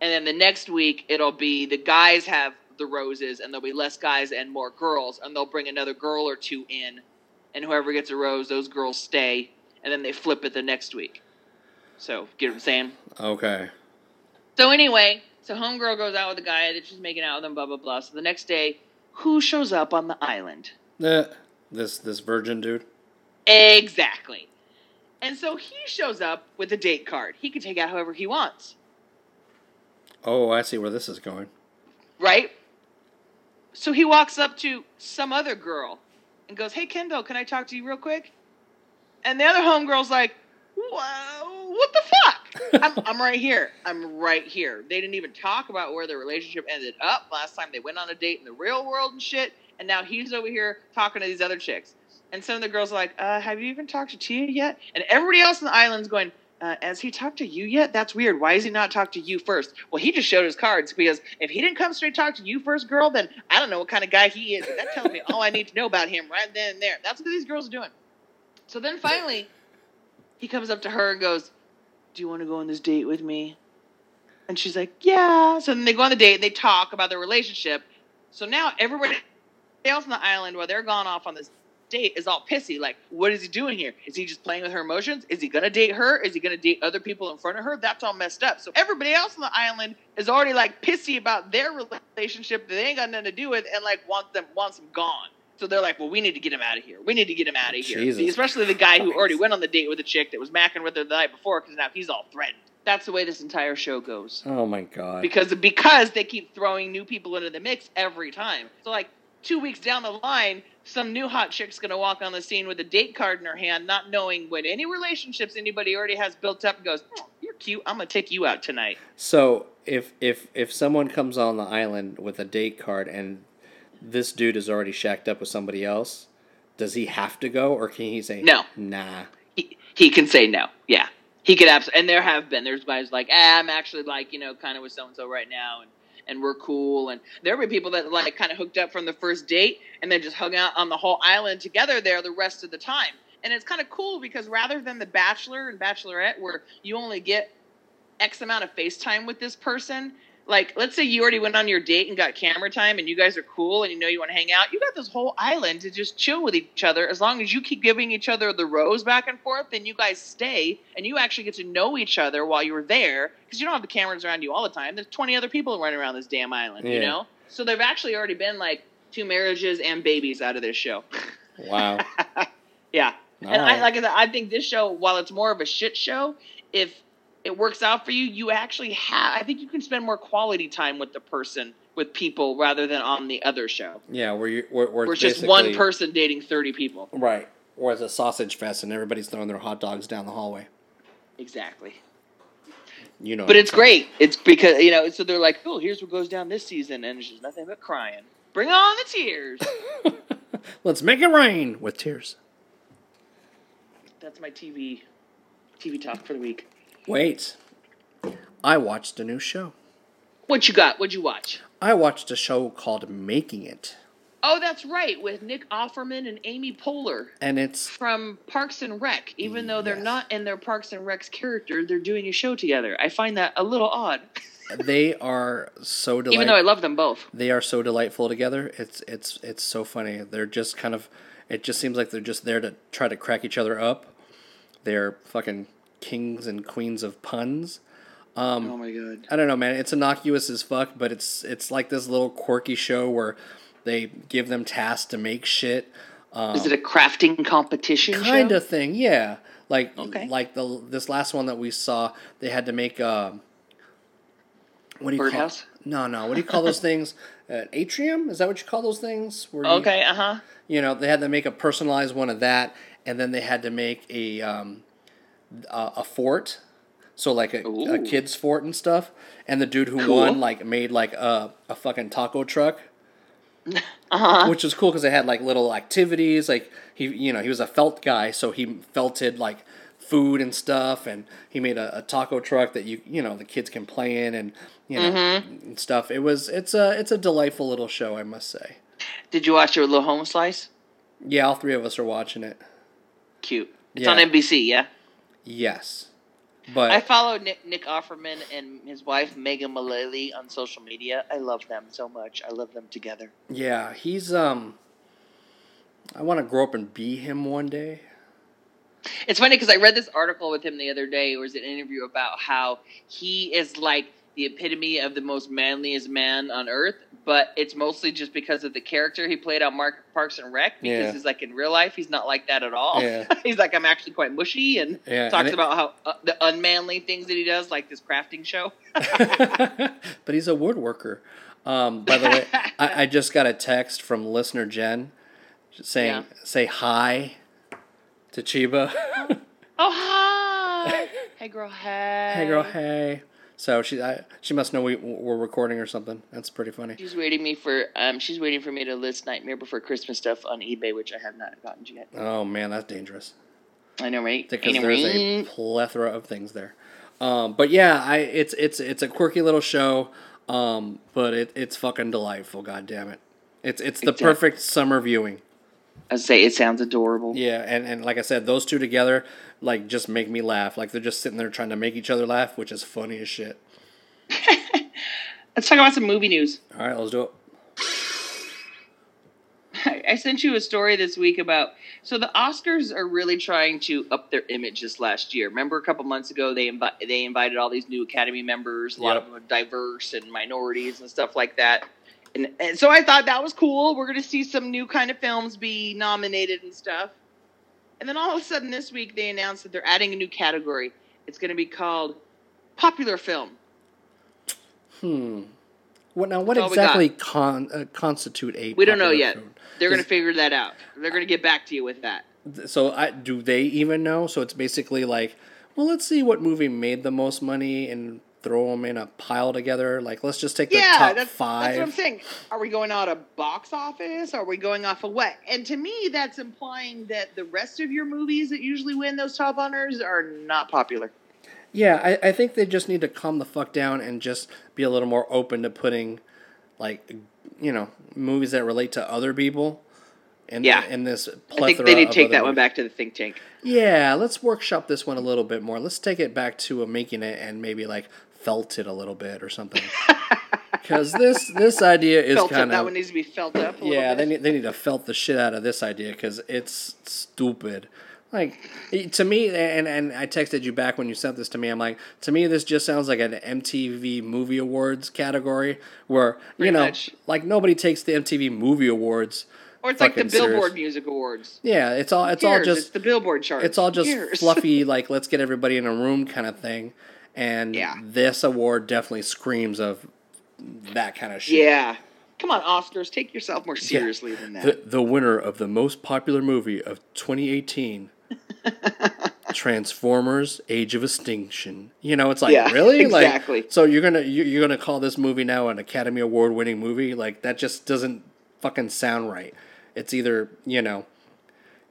And then the next week it'll be the guys have the roses, and there'll be less guys and more girls, and they'll bring another girl or two in, and whoever gets a rose, those girls stay, and then they flip it the next week. So get what I'm saying? Okay. So anyway, so homegirl goes out with the guy that she's making out with him, blah blah blah. So the next day, who shows up on the island? Eh, this this virgin dude. Exactly. And so he shows up with a date card. He can take out however he wants, Oh, I see where this is going. right? So he walks up to some other girl and goes, "Hey Kendall, can I talk to you real quick?" And the other homegirl's like, "Whoa, what the fuck?" I'm, I'm right here. I'm right here. They didn't even talk about where their relationship ended up last time they went on a date in the real world and shit. And now he's over here talking to these other chicks. And some of the girls are like, uh, "Have you even talked to Tia yet?" And everybody else on the island's going, uh, "Has he talked to you yet? That's weird. Why has he not talked to you first? Well, he just showed his cards because if he didn't come straight talk to you first, girl, then I don't know what kind of guy he is. That tells me all I need to know about him right then and there. That's what these girls are doing. So then finally, he comes up to her and goes, "Do you want to go on this date with me?" And she's like, "Yeah." So then they go on the date and they talk about their relationship. So now everybody else on the island, while they're gone off on this date, is all pissy. Like, what is he doing here? Is he just playing with her emotions? Is he gonna date her? Is he gonna date other people in front of her? That's all messed up. So everybody else on the island is already like pissy about their relationship that they ain't got nothing to do with, and like wants them wants them gone. So they're like, well, we need to get him out of here. We need to get him out of here. Jesus Especially the guy who already went on the date with a chick that was macking with her the night before, because now he's all threatened. That's the way this entire show goes Oh my god. because because they keep throwing new people into the mix every time. So like two weeks down the line, some new hot chick's gonna walk on the scene with a date card in her hand, not knowing what any relationships anybody already has built up, and goes, "Oh, "You're cute. I'm gonna take you out tonight." So if if if someone comes on the island with a date card and this dude is already shacked up with somebody else, does he have to go or can he say No. Nah. He he can say no. Yeah, he could absolutely. And there have been there's guys like, ah, I'm actually like you know kind of with so and so right now, and and we're cool. And there were people that like kind of hooked up from the first date and then just hung out on the whole island together there the rest of the time. And it's kind of cool because rather than the Bachelor and Bachelorette, where you only get X amount of FaceTime with this person. Like, let's say you already went on your date and got camera time and you guys are cool and you know you want to hang out. You got this whole island to just chill with each other. As long as you keep giving each other the rose back and forth, then you guys stay and you actually get to know each other while you're there because you don't have the cameras around you all the time. There's 20 other people running around this damn island, you know? So there've actually already been like two marriages and babies out of this show. Wow. yeah. All And I, like I said, I think this show, while it's more of a shit show, if it works out for you, you actually have. I think you can spend more quality time with the person, with people, rather than on the other show, yeah, where you where, where where it's just one person dating thirty people. Right. Or it's a sausage fest and everybody's throwing their hot dogs down the hallway. Exactly. You know. But it's great. It's because you know. So they're like, "Oh, here's what goes down this season," and it's just nothing but crying. Bring on the tears. Let's make it rain with tears. That's my TV, TV talk for the week. Wait. I watched a new show. What you got? What'd you watch? I watched a show called Making It. Oh, that's right, with Nick Offerman and Amy Poehler. And it's from Parks and Rec, even though they're Yes. not in their Parks and Rec's character, they're doing a show together. I find that a little odd, they are so delightful. even though I love them both. they are so delightful together. It's it's it's so funny. They're just kind of it just seems like they're just there to try to crack each other up. They're fucking kings and queens of puns. Um, oh my god! I don't know, man. It's innocuous as fuck, but it's it's like this little quirky show where they give them tasks to make shit. Um, Is it a crafting competition? kind of thing, yeah. Like Okay. like the this last one that we saw, they had to make uh, what do you Birdhouse? call? No, no. What do you call those things? An atrium? Is that what you call those things? Where Okay, uh huh. you know, they had to make a personalized one of that, and then they had to make a um, a, a fort, so like a, a kid's fort and stuff. And the dude who Cool. won like made like a a fucking taco truck, Uh huh. which was cool because they had like little activities. Like he, you know, he was a felt guy, so he felted like food and stuff, and he made a, a taco truck that you you know the kids can play in and you know Mm-hmm. and stuff. It was it's a it's a delightful little show, I must say. Did you watch your little home slice? Yeah, all three of us are watching it. Cute. It's Yeah. on NBC, yeah. Yes, but I follow Nick, Nick Offerman and his wife Megan Mullally on social media. I love them so much. I love them together. yeah, he's um. I want to grow up and be him one day. It's funny because I read this article with him the other day. It was an interview about how he is like the epitome of the most manliest man on earth, but it's mostly just because of the character he played on Mark Parks and Rec. Because Yeah. he's like in real life, he's not like that at all. Yeah. he's like I'm actually quite mushy and Yeah, and talks it- about how uh, the unmanly things that he does, like this crafting show. but he's a woodworker. Um, by the way, I, I just got a text from listener Jen saying say hi to Cheeba. Oh hi, hey girl, hey, hey girl, hey. So she I, she must know we we're recording or something. That's pretty funny. She's waiting me for um. She's waiting for me to list Nightmare Before Christmas stuff on eBay, which I have not gotten yet. Oh man, that's dangerous. I know, right? because know, there's a plethora of things there. Um, but yeah, I it's it's it's a quirky little show, um, but it, it's fucking delightful. God damn it, it's it's the Exactly. perfect summer viewing. I say it sounds adorable. Yeah, and, and like I said, those two together like just make me laugh. Like they're just sitting there trying to make each other laugh, which is funny as shit. Let's talk about some movie news. All right, let's do it. I sent you a story this week about so the Oscars are really trying to up their image this last year. Remember a couple months ago they invi- they invited all these new Academy members, a lot of them are diverse and minorities and stuff like that. And, and so I thought that was cool. We're going to see some new kind of films be nominated and stuff. And then all of a sudden this week they announced that they're adding a new category. It's going to be called popular film. Hmm. What now? What That's all we got. exactly con, uh, constitute a? We don't know yet. film? They're going to figure that out. They're going to get back to you with that. So I do they even know? So it's basically like, well, let's see what movie made the most money and throw them in a pile together. Like, let's just take the top that's, five. that's what I'm saying. Are we going out of box office? Are we going off of what? And to me, that's implying that the rest of your movies that usually win those top honors are not popular. Yeah, I, I think they just need to calm the fuck down and just be a little more open to putting, like, you know, movies that relate to other people. In, Yeah. in this plethora I think they need to take that one back to the think tank. Yeah, let's workshop this one a little bit more. Let's take it back to uh, making it and maybe like felt it a little bit or something. Because this this idea is kind That one needs to be felt up. A yeah. They need they need to felt the shit out of this idea because it's stupid. Like to me, and and I texted you back when you sent this to me. I'm like, to me, this just sounds like an MTV Movie Awards category where you know, much. like nobody takes the MTV Movie Awards. Or it's like the serious. Billboard Music Awards. Yeah, it's all it's all just it's the Billboard chart. it's all just fluffy like let's get everybody in a room kind of thing and Yeah. this award definitely screams of that kind of shit yeah. Come on, Oscars, take yourself more seriously than that. the, the winner of the most popular movie of 2018 transformers age of extinction you know it's like Yeah, really exactly. like so you're gonna you- you're gonna call this movie now an academy award winning movie like that just doesn't fucking sound right it's either you know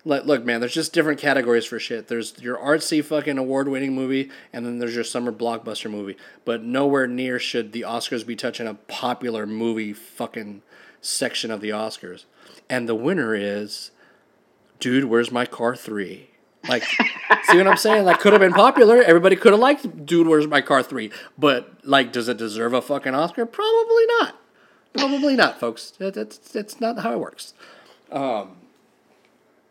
Look, look, man, there's just different categories for shit. There's your artsy fucking award winning movie, and then there's your summer blockbuster movie. But nowhere near should the Oscars be touching a popular movie fucking section of the Oscars. And the winner is Dude, Where's My Car 3? Like, see what I'm saying? Like, could have been popular. Everybody could have liked Dude, Where's My Car 3. But, like, does it deserve a fucking Oscar? Probably not. Probably not, folks. That, that's, that's not how it works. Um,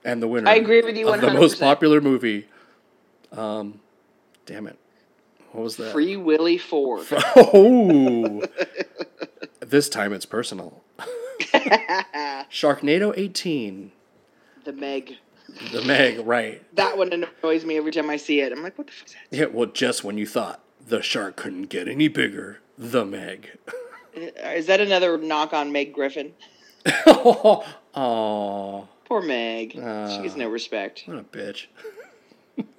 and the winner I agree with you of the most popular movie. Um, damn it. What was that? Free Willy Ford. Oh, this time it's personal. Sharknado 18. the Meg. The Meg, right. That one annoys me every time I see it. I'm like, what the fuck's that? Yeah, well, just when you thought the shark couldn't get any bigger, the Meg. Is that another knock on Meg Griffin? oh, Poor Meg. Ah. she gets no respect. what a bitch.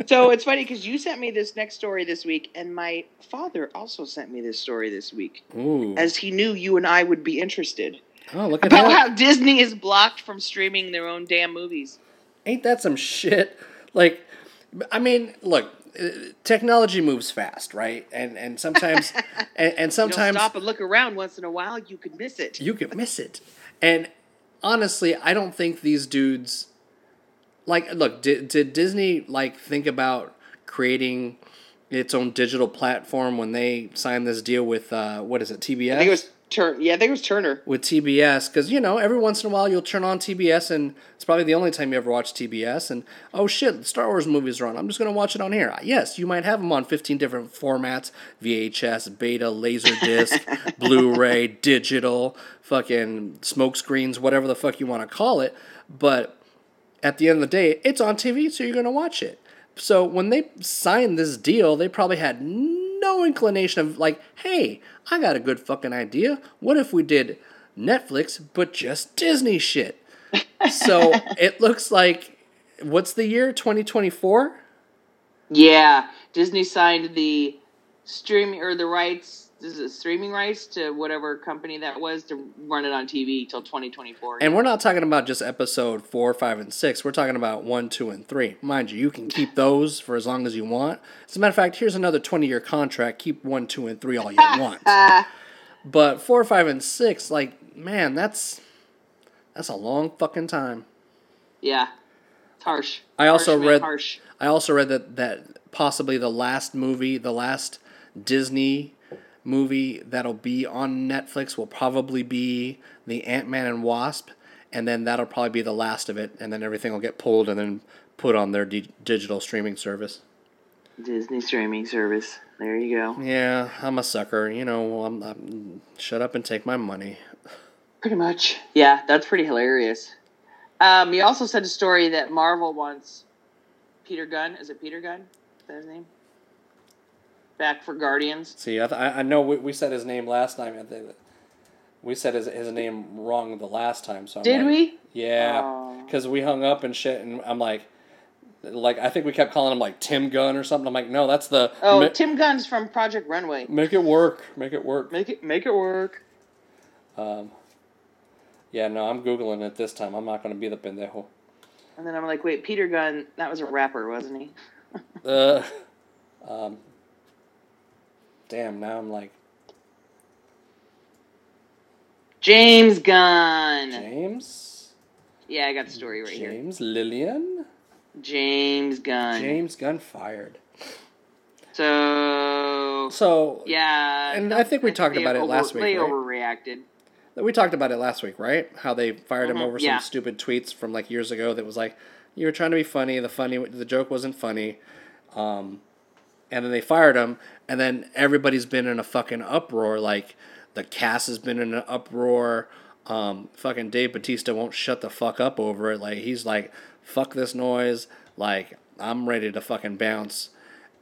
So it's funny because you sent me this next story this week, and my father also sent me this story this week, Ooh. as he knew you and I would be interested oh, look at about that. how Disney is blocked from streaming their own damn movies. Ain't that some shit? Like, I mean, look, uh, technology moves fast, right? And and sometimes, and, and sometimes stop and look around once in a while, you could miss it. you could miss it. And honestly, I don't think these dudes like look, did, did Disney like think about creating its own digital platform when they signed this deal with uh what is it, TBS? I think it was Turn. Yeah, I think it was Turner. with TBS because you know every once in a while you'll turn on TBS and it's probably the only time you ever watch TBS and oh shit Star Wars movies are on I'm just gonna watch it on here yes you might have them on 15 different formats VHS beta laserdisc Blu-ray digital fucking smoke screens whatever the fuck you want to call it but at the end of the day it's on TV so you're gonna watch it so when they signed this deal they probably had no inclination of like hey I got a good fucking idea what if we did Netflix, but just Disney shit. so it looks like what's the year? 2024? Yeah, Disney signed the streaming or the rights. This is it streaming rights to whatever company that was to run it on TV till 2024? And we're not talking about just episode four, five, and six. We're talking about one, two, and three. Mind you, you can keep those for as long as you want. As a matter of fact, here's another 20 year contract. Keep one, two, and three all you want. but four, five, and six, like, man, that's that's a long fucking time. Yeah, it's harsh. I also Harsh, man, read- harsh. I also read that that possibly the last movie, the last Disney movie that'll be on Netflix will probably be the Ant Man and Wasp, and then that'll probably be the last of it, and then everything will get pulled and then put on their di- digital streaming service. Disney streaming service. There you go. Yeah, I'm a sucker. You know, I'm, I'm shut up and take my money. Pretty much. Yeah, that's pretty hilarious. Um, you also said a story that Marvel wants Peter Gunn. Is it Peter Gunn? Is that his name? Back for Guardians. See, I, th- I know we, we said his name last time. I think we said his, his name wrong the last time. So I'm Did like- we? Yeah, Oh. because we hung up and shit, and I'm like, like I think we kept calling him like Tim Gunn or something. I'm like, no, that's the Oh, Tim Gunn's from Project Runway. make it work, make it work. Make it make it work. Um, yeah, no, I'm googling it this time. I'm not gonna be the pendejo. And then I'm like, wait, Peter Gunn, that was a rapper, wasn't he? Uh, um, damn, now I'm like James Gunn. James, Yeah, I got the story right here. James Lillian, James Gunn. James Gunn fired. So So yeah, And I think we talked about it over- last week, They right? overreacted. We talked about it last week, right? How they fired him Mhm, over some yeah. stupid tweets from like years ago that was like, "You were trying to be funny. The funny, the joke wasn't funny," um, and then they fired him. And then everybody's been in a fucking uproar. Like the cast has been in an uproar. Um, fucking Dave Batista won't shut the fuck up over it. Like he's like, "Fuck this noise." Like I'm ready to fucking bounce.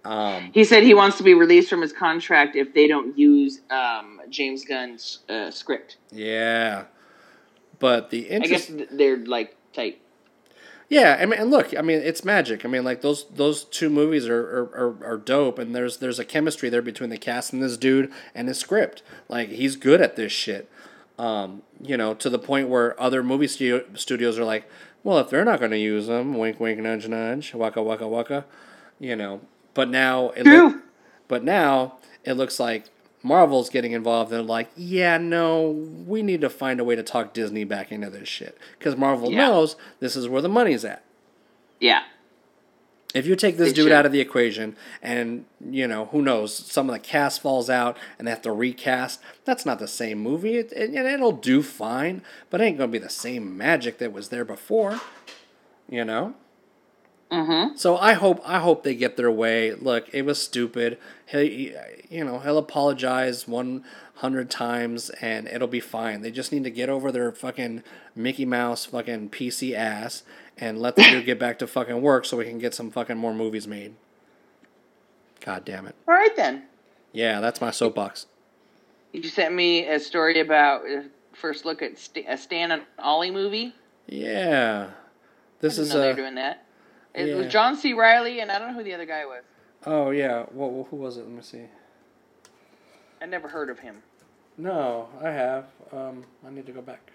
Um, He said he wants to be released from his contract if they don't use um, James Gunn's uh, script. yeah, but the I guess they're like tight. Yeah, I mean, and look, I mean, it's magic. I mean, like those those two movies are are, are, dope, and there's there's a chemistry there between the cast and this dude and his script. Like he's good at this shit. Um, you know, to the point where other movie studio, studios are like, well, if they're not going to use them, wink, wink, nudge, nudge, waka, waka, waka. You know, but now it look, but now it looks like Marvel's getting involved. They're like, yeah, no, we need to find a way to talk Disney back into this shit because Marvel Yeah. knows this is where the money's at. Yeah. If you take this dude should. out of the equation and, you know, who knows, some of the cast falls out and they have to recast, that's not the same movie. It, it, it'll do fine, but it ain't going to be the same magic that was there before, you know? Mm-hmm. So I hope I hope they get their way. Look, it was stupid. He, you know, he'll apologize one hundred times and it'll be fine. They just need to get over their fucking Mickey Mouse fucking PC ass and let the dude get back to fucking work so we can get some fucking more movies made. God damn it. All right then. Yeah, that's my soapbox. You sent me a story about uh, first look at St- a Stan and Ollie movie. Yeah, this is know they were uh, doing that. It yeah. was John C. Reilly, and I don't know who the other guy was. oh yeah. What who was it? Let me see. I never heard of him. No, I have. Um, I need to go back.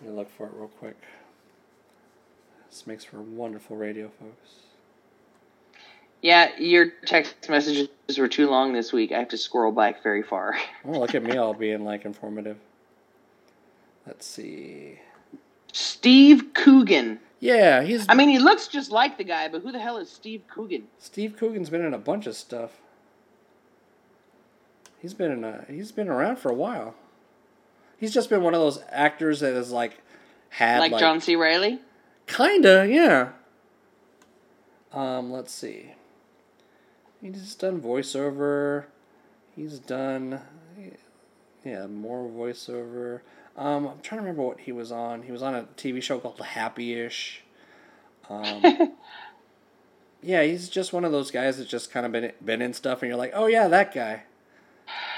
Let me look for it real quick. This makes for wonderful radio, folks. Yeah, your text messages were too long this week. I have to scroll back very far. Oh, look at me all being like informative. Let's see. Steve Coogan. Yeah, he's. I mean, he looks just like the guy, but who the hell is Steve Coogan? Steve Coogan's been in a bunch of stuff. He's been in a. He's been around for a while. He's just been one of those actors that has like had Like, like John C. Reilly? Kinda, yeah. Um, let's see. He's done voiceover. He's done, yeah, more voiceover. Um, I'm trying to remember what he was on. He was on a TV show called Happy-ish. Um, yeah, he's just one of those guys that's just kind of been been in stuff, and you're like, oh yeah, that guy.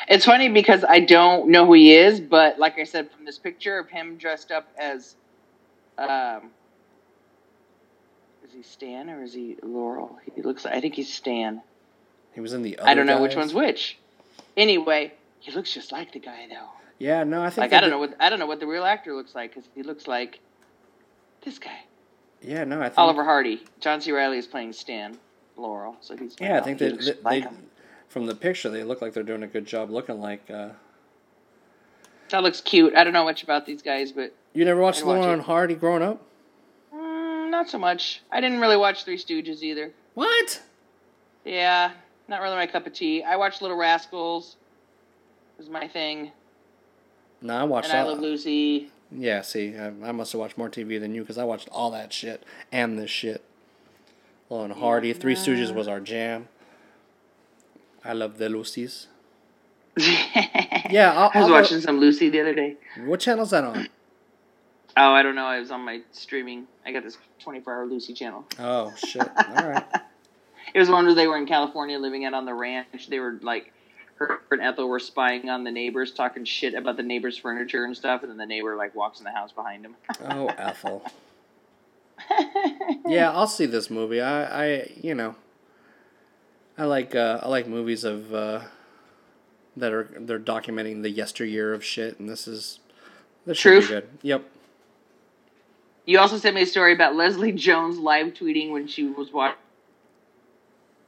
It's funny because I don't know who he is, but like I said, from this picture of him dressed up as, um, is he Stan or is he Laurel? He looks. I think he's Stan. He was in the. I don't know which one's which. Anyway, he looks just like the guy though. Yeah, no, I think. Like I don't did- know what I don't know what the real actor looks like because he looks like this guy, Yeah, no, I think. Oliver Hardy. John C. Reilly is playing Stan Laurel, so he's Yeah, I think they, they, like they from the picture they look like they're doing a good job looking like uh, That looks cute. I don't know much about these guys, but You never watched I'd watch Laurel and Hardy growing up? mm, not so much. I didn't really watch Three Stooges either. What? Yeah, not really my cup of tea. I watched Little Rascals. It Was my thing, No, I watched and I. Love Lucy. Yeah, see, I, I must have watched more TV than you because I watched all that shit and this shit. Laurel and Hardy, Three Stooges was our jam. I love the Lucy's. Yeah, I'll, I was I'll watching some Lucy the other day. Go, what channel's that on? Oh, I don't know. I was on my streaming. I got this 24 hour Lucy channel. Oh shit! All right. It was one where they were in California living out on the ranch. They were like, her and Ethel were spying on the neighbors, talking shit about the neighbors' furniture and stuff, and then the neighbor like walks in the house behind him. Oh Ethel. Yeah, I'll see this movie. I, I, you know, I like, uh, I like movies of uh, that are they're documenting the yesteryear of shit, and this is this should Truth? be good. Yep. You also sent me a story about Leslie Jones live tweeting when she was wa-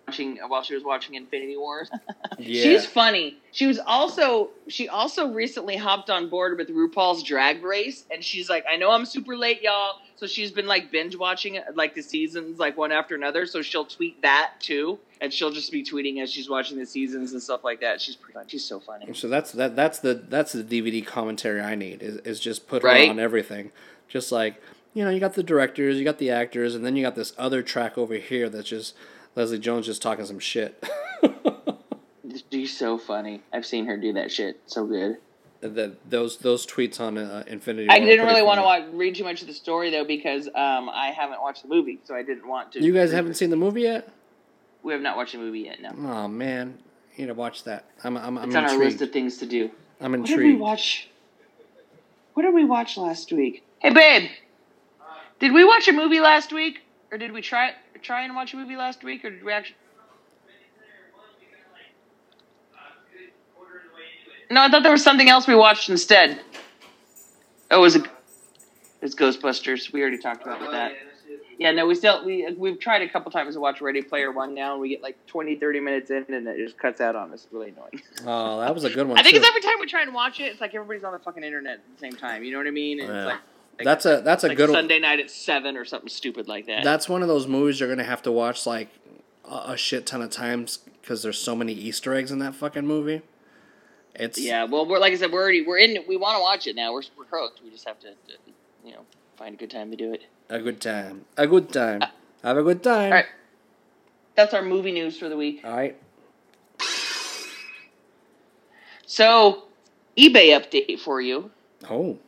watching while she was watching Infinity Wars. Yeah. She's funny. She was also she also recently hopped on board with RuPaul's Drag Race, and she's like, I know I'm super late, y'all. So she's been like binge watching it, like the seasons, like one after another. So she'll tweet that too, and she'll just be tweeting as she's watching the seasons and stuff like that. She's pretty fun. She's so funny. So that's that. That's the that's the DVD commentary I need. Is is just put her Right. on everything. Just like you know, you got the directors, you got the actors, and then you got this other track over here that's just Leslie Jones just talking some shit. She's so funny. I've seen her do that shit. So good. that those those tweets on uh, Infinity. I War are didn't pretty really want to watch, read too much of the story though because um, I haven't watched the movie, so I didn't want to. You guys haven't seen the movie yet? We have not watched the movie yet. No, Oh man, you need to watch that. I'm I'm, I'm it's on our list of things to do. I'm intrigued. What did we intrigued. watch? What did we watch last week? Hey, babe, did we watch a movie last week, or did we try try and watch a movie last week, or did we actually? No, I thought there was something else we watched instead. Oh, it was it was Ghostbusters. We already talked about oh, that. Yeah, no, we still we we've tried a couple times to watch Ready Player One now, and we get like 20, 30 minutes in, and it just cuts out on us. It's really annoying. Oh, that was a good one. I think too. it's every time we try and watch it, it's like everybody's on the fucking internet at the same time. You know what I mean? And Yeah. it's like, like That's a that's a like good one. Sunday night at seven or something stupid like that. That's one of those movies you're gonna have to watch like a, a shit ton of times because there's so many Easter eggs in that fucking movie. It's yeah. Well, we're like I said, we're already we're in. We want to watch it now. We're we're hooked. We just have to, to, you know, find a good time to do it. a good time. A good time. Have a good time. All right. That's our movie news for the week. All right. So, eBay update for you. Oh.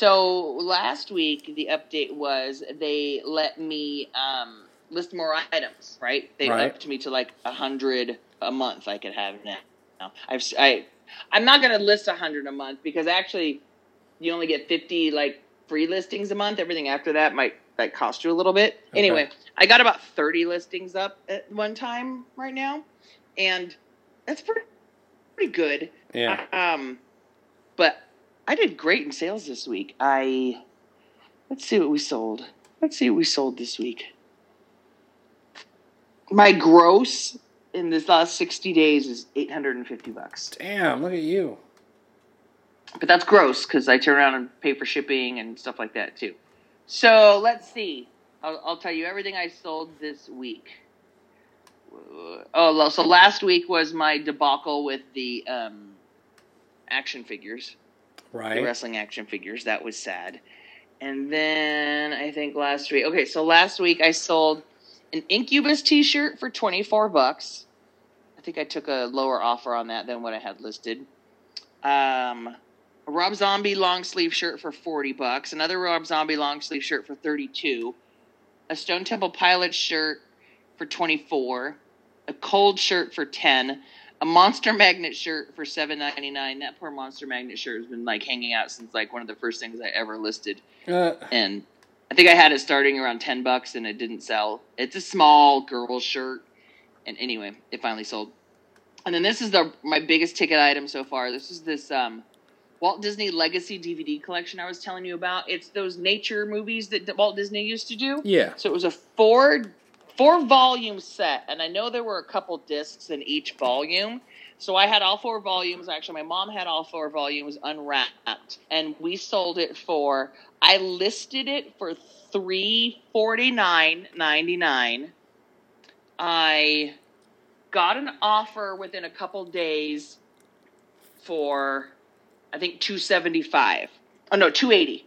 So last week the update was they let me um, list more items. Right? They Right. upped me to like a hundred a month. I could have now. I've I I'm not gonna list a hundred a month because actually you only get fifty like free listings a month. Everything after that might like cost you a little bit. Okay. Anyway, I got about thirty listings up at one time right now, and that's pretty pretty good. Yeah. Um, but I did great in sales this week. I let's see what we sold. Let's see what we sold this week. My gross in this last sixty days is eight hundred and fifty bucks. Damn. Look at you. But that's gross because I turn around and pay for shipping and stuff like that too. So let's see. I'll, I'll tell you everything I sold this week. Oh, so last week was my debacle with the um, action figures. The wrestling action figures. That was sad. And then I think last week, okay, so last week I sold an Incubus T-shirt for twenty four bucks. I think I took a lower offer on that than what I had listed. Um, a Rob Zombie long sleeve shirt for forty bucks. Another Rob Zombie long sleeve shirt for thirty two. A Stone Temple Pilots shirt for twenty four. A cold shirt for ten a monster magnet shirt for seven ninety nine. That poor monster magnet shirt has been like hanging out since like one of the first things I ever listed, Uh, and I think I had it starting around ten bucks and it didn't sell. It's a small girl shirt, and anyway, it finally sold. And then this is the my biggest ticket item so far. This is this um, Walt Disney Legacy DVD collection I was telling you about. It's those nature movies that Walt Disney used to do. yeah. So it was a four four volume set, and I know there were a couple discs in each volume. So I had all four volumes. Actually, my mom had all four volumes unwrapped, and we sold it for. I listed it for three forty nine ninety nine. I got an offer within a couple days for, I think two seventy five. Oh no, two eighty.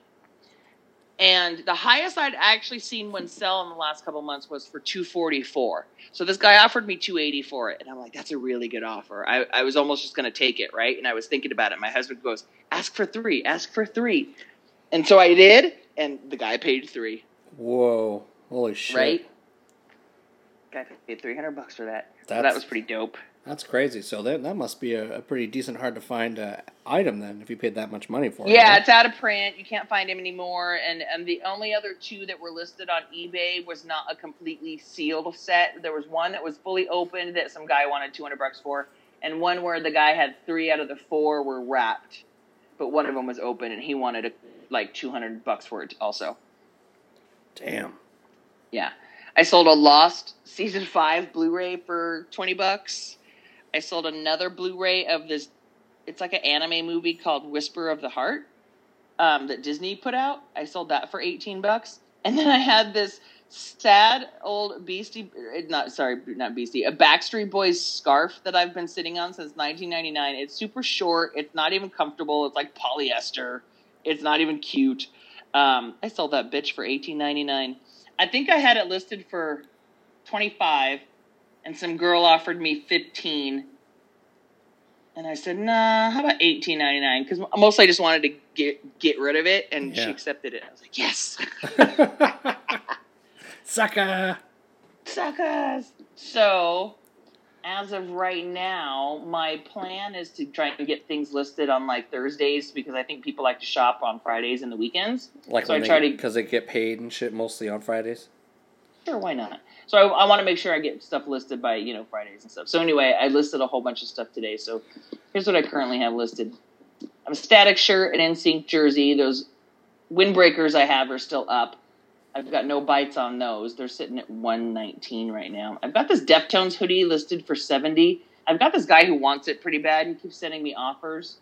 And the highest I'd actually seen one sell in the last couple months was for 244. So this guy offered me 280 for it. And I'm like, that's a really good offer. I, I was almost just going to take it, right? And I was thinking about it. My husband goes, ask for three, ask for three. And so I did. And the guy paid three, Whoa. Holy shit. right? Guy paid 300 bucks for that. So that was pretty dope. That's crazy. So that that must be a, a pretty decent, hard to find uh, item then, if you paid that much money for it. Yeah, right? it's out of print. You can't find them anymore. And and the only other two that were listed on eBay was not a completely sealed set. There was one that was fully opened that some guy wanted two hundred bucks for, and one where the guy had three out of the four were wrapped, but one of them was open and he wanted a, like two hundred bucks for it also. Damn. Yeah. I sold a Lost season five Blu-ray for twenty bucks. I sold another Blu-ray of this. It's like an anime movie called Whisper of the Heart um, that Disney put out. I sold that for eighteen bucks, and then I had this sad old Beastie, uh, not sorry, not Beastie, a Backstreet Boys scarf that I've been sitting on since 1999. It's super short. It's not even comfortable. It's like polyester. It's not even cute. Um, I sold that bitch for 18.99. I think I had it listed for 25 and some girl offered me 15 and I said, "Nah, how about 18.99 cuz mostly I just wanted to get get rid of it and she accepted it. I was like, "Yes." Sucker. Suckers. So, as of right now, my plan is to try and get things listed on like Thursdays because I think people like to shop on Fridays and the weekends. Like So I they, try to- because they get paid and shit mostly on Fridays. Sure, why not? So I, I want to make sure I get stuff listed by you know Fridays and stuff. So anyway, I listed a whole bunch of stuff today. So here's what I currently have listed: I have a static shirt, an NSYNC jersey. Those windbreakers I have are still up. I've got no bites on those. They're sitting at 119 right now. I've got this Deftones hoodie listed for 70. I've got this guy who wants it pretty bad. He keeps sending me offers.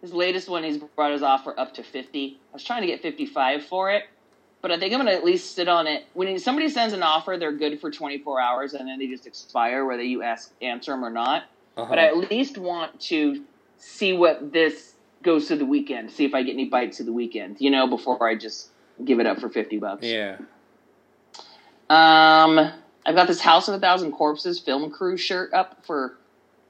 His latest one, he's brought his offer up to 50. I was trying to get 55 for it but I think I'm gonna at least sit on it. When somebody sends an offer, they're good for 24 hours, and then they just expire, whether you ask answer them or not. Uh-huh. But I at least want to see what this goes to the weekend. See if I get any bites to the weekend, you know, before I just give it up for 50 bucks. yeah. Um, I've got this House of a Thousand Corpses film crew shirt up for.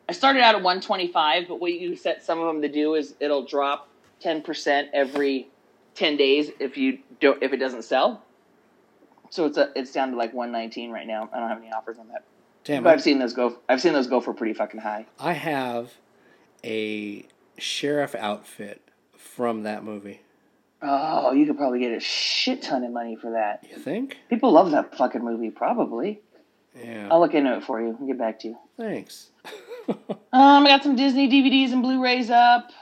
I started out at 125, but what you set some of them to do is it'll drop 10% every 10 days if you don't if it doesn't sell. So it's a, it's down to like 119 right now. I don't have any offers on that. Damn. But I've seen those go. I've seen those go for pretty fucking high. I have a sheriff outfit from that movie. Oh, you could probably get a shit ton of money for that. You think? People love that fucking movie. Probably. Yeah. I'll look into it for you and get back to you. Thanks. Um, I got some Disney DVDs and Blu-rays up.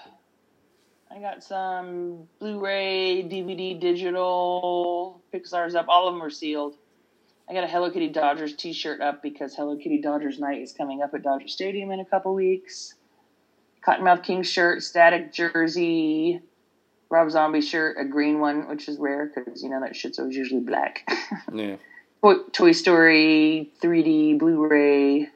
I got some Blu-ray, DVD, digital, Pixar's up. All of them are sealed. I got a Hello Kitty Dodgers T-shirt up because Hello Kitty Dodgers night is coming up at Dodger Stadium in a couple weeks. Kottonmouth King shirt, Static jersey, Rob Zombie shirt, a green one, which is rare because you know that shit's always usually black. yeah. Toy, Toy Story 3D Blu-ray.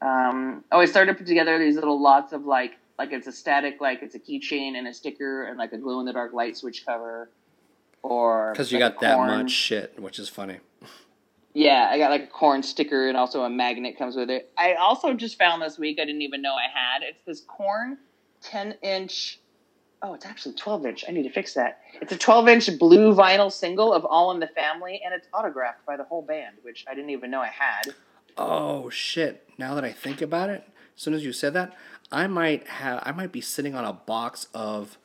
Um, oh, I started to put together these little lots of like, like it's a static, like it's a keychain and a sticker and like a glow in the dark light switch cover, or Because you like got that Korn- much shit, which is funny. Yeah, I got like a Korn sticker and also a magnet comes with it. I also just found this week I didn't even know I had. It's this Korn 10 inch. Oh, it's actually 12 inch. I need to fix that. It's a 12 inch blue vinyl single of All in the Family, and it's autographed by the whole band, which I didn't even know I had. Oh shit! Now that I think about it, as soon as you said that, I might have I might be sitting on a box of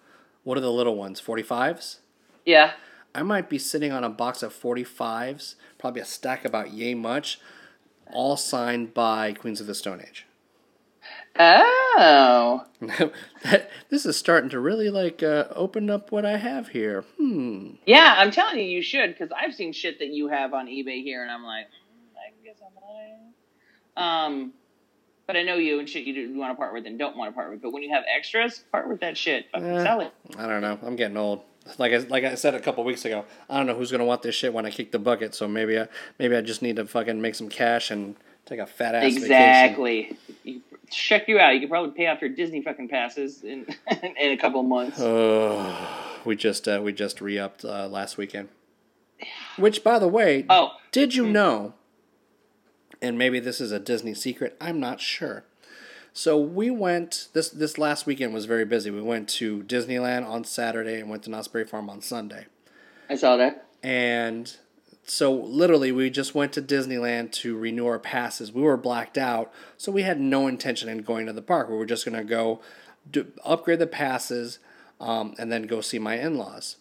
what are the little ones? Forty fives. Yeah. I might be sitting on a box of forty fives, probably a stack about yay much, all signed by Queens of the Stone Age. Oh. that, this is starting to really like uh, open up what I have here. Hmm. Yeah, I'm telling you, you should, because I've seen shit that you have on eBay here, and I'm like, mm, I guess I'm lying. Um, But I know you and shit. You, do, you want to part with and don't want to part with. But when you have extras, part with that shit. Fucking Eh. sell it. I don't know. I'm getting old. Like I, like I said a couple weeks ago, I don't know who's gonna want this shit when I kick the bucket. So maybe I maybe I just need to fucking make some cash and take a fat ass vacation. Exactly. You, check you out. You could probably pay off your Disney fucking passes in in a couple of months. Oh, we just uh, we just re upped uh, last weekend. Which, by the way, Oh, did you know? And maybe this is a Disney secret. I'm not sure. So we went this this last weekend was very busy. We went to Disneyland on Saturday and went to Knott's Berry Farm on Sunday. I saw that. And so literally we just went to Disneyland to renew our passes. We were blacked out, so we had no intention in going to the park. We were just going to go do, upgrade the passes um, and then go see my in-laws.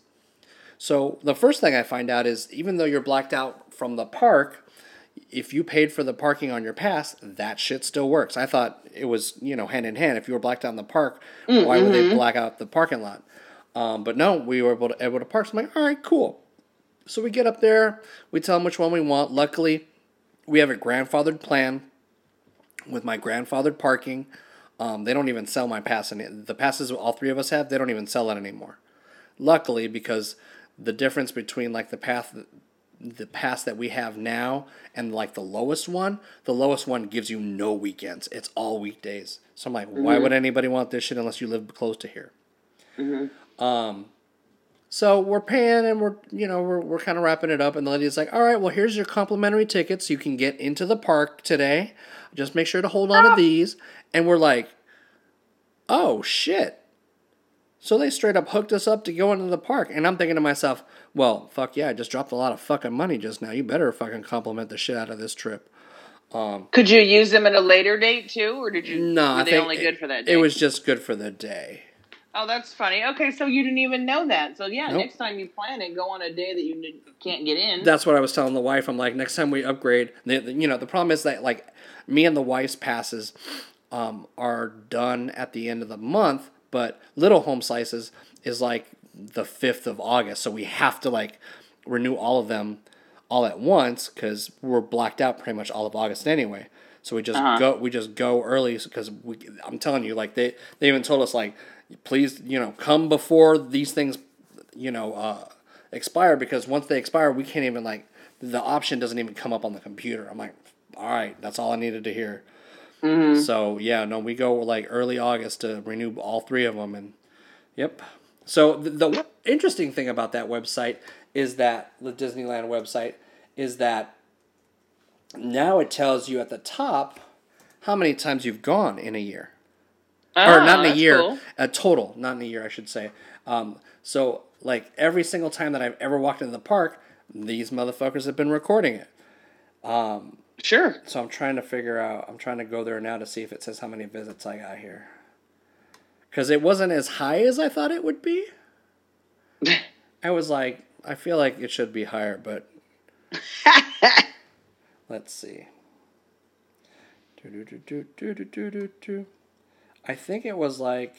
So the first thing I find out is even though you're blacked out from the park, if you paid for the parking on your pass, that shit still works. I thought it was, you know, hand in hand. If you were blacked out in the park, why would they black out the parking lot? Um, but no, we were able to able to park. So I'm like, all right, cool. So we get up there, we tell them which one we want. Luckily, we have a grandfathered plan with my grandfathered parking. Um, they don't even sell my pass, and the passes all three of us have, they don't even sell it anymore. Luckily, because the difference between like the path, the pass that we have now and like the lowest one, the lowest one gives you no weekends. It's all weekdays. So I'm like, why would mm-hmm. anybody want this shit unless you live close to here? Mm-hmm. Um, so we're paying and we're you know we're, we're kind of wrapping it up and the lady's like all right well here's your complimentary tickets. You can get into the park today. Just make sure to hold on to ah. these. And we're like oh shit. So they straight up hooked us up to go into the park. And i'm thinking to myself well fuck yeah i just dropped a lot of fucking money just now you better fucking compliment the shit out of this trip Could you use them at a later date too, or did you? no were they only it, good for that day? it was just good for the day Oh, that's funny. Okay, so you didn't even know that. So yeah, Nope. next time you plan it, go on a day that you can't get in. that's what I was telling the wife. I'm like, next time we upgrade, you know, the problem is that like me and the wife's passes um, are done at the end of the month, but Little Home Slices is like the fifth of August, so we have to like renew all of them all at once because we're blacked out pretty much all of August anyway. So we just Uh-huh. go, we just go early because we. I'm telling you, like they they even told us like, please, you know, come before these things, you know, uh, expire because once they expire, we can't even like the option doesn't even come up on the computer. I'm like, all right, that's all I needed to hear. So yeah, no, we go like early August to renew all three of them, and yep. So the, the interesting thing about that website is that the Disneyland website is that now it tells you at the top how many times you've gone in a year or Oh, not in a year, cool. a total, not in a year, I should say. Um, so like every single time that I've ever walked into the park, these motherfuckers have been recording it. Sure. So I'm trying to figure out. I'm trying to go there now to see if it says how many visits I got here. Because it wasn't as high as I thought it would be. I was like, I feel like it should be higher, but let's see. I think it was like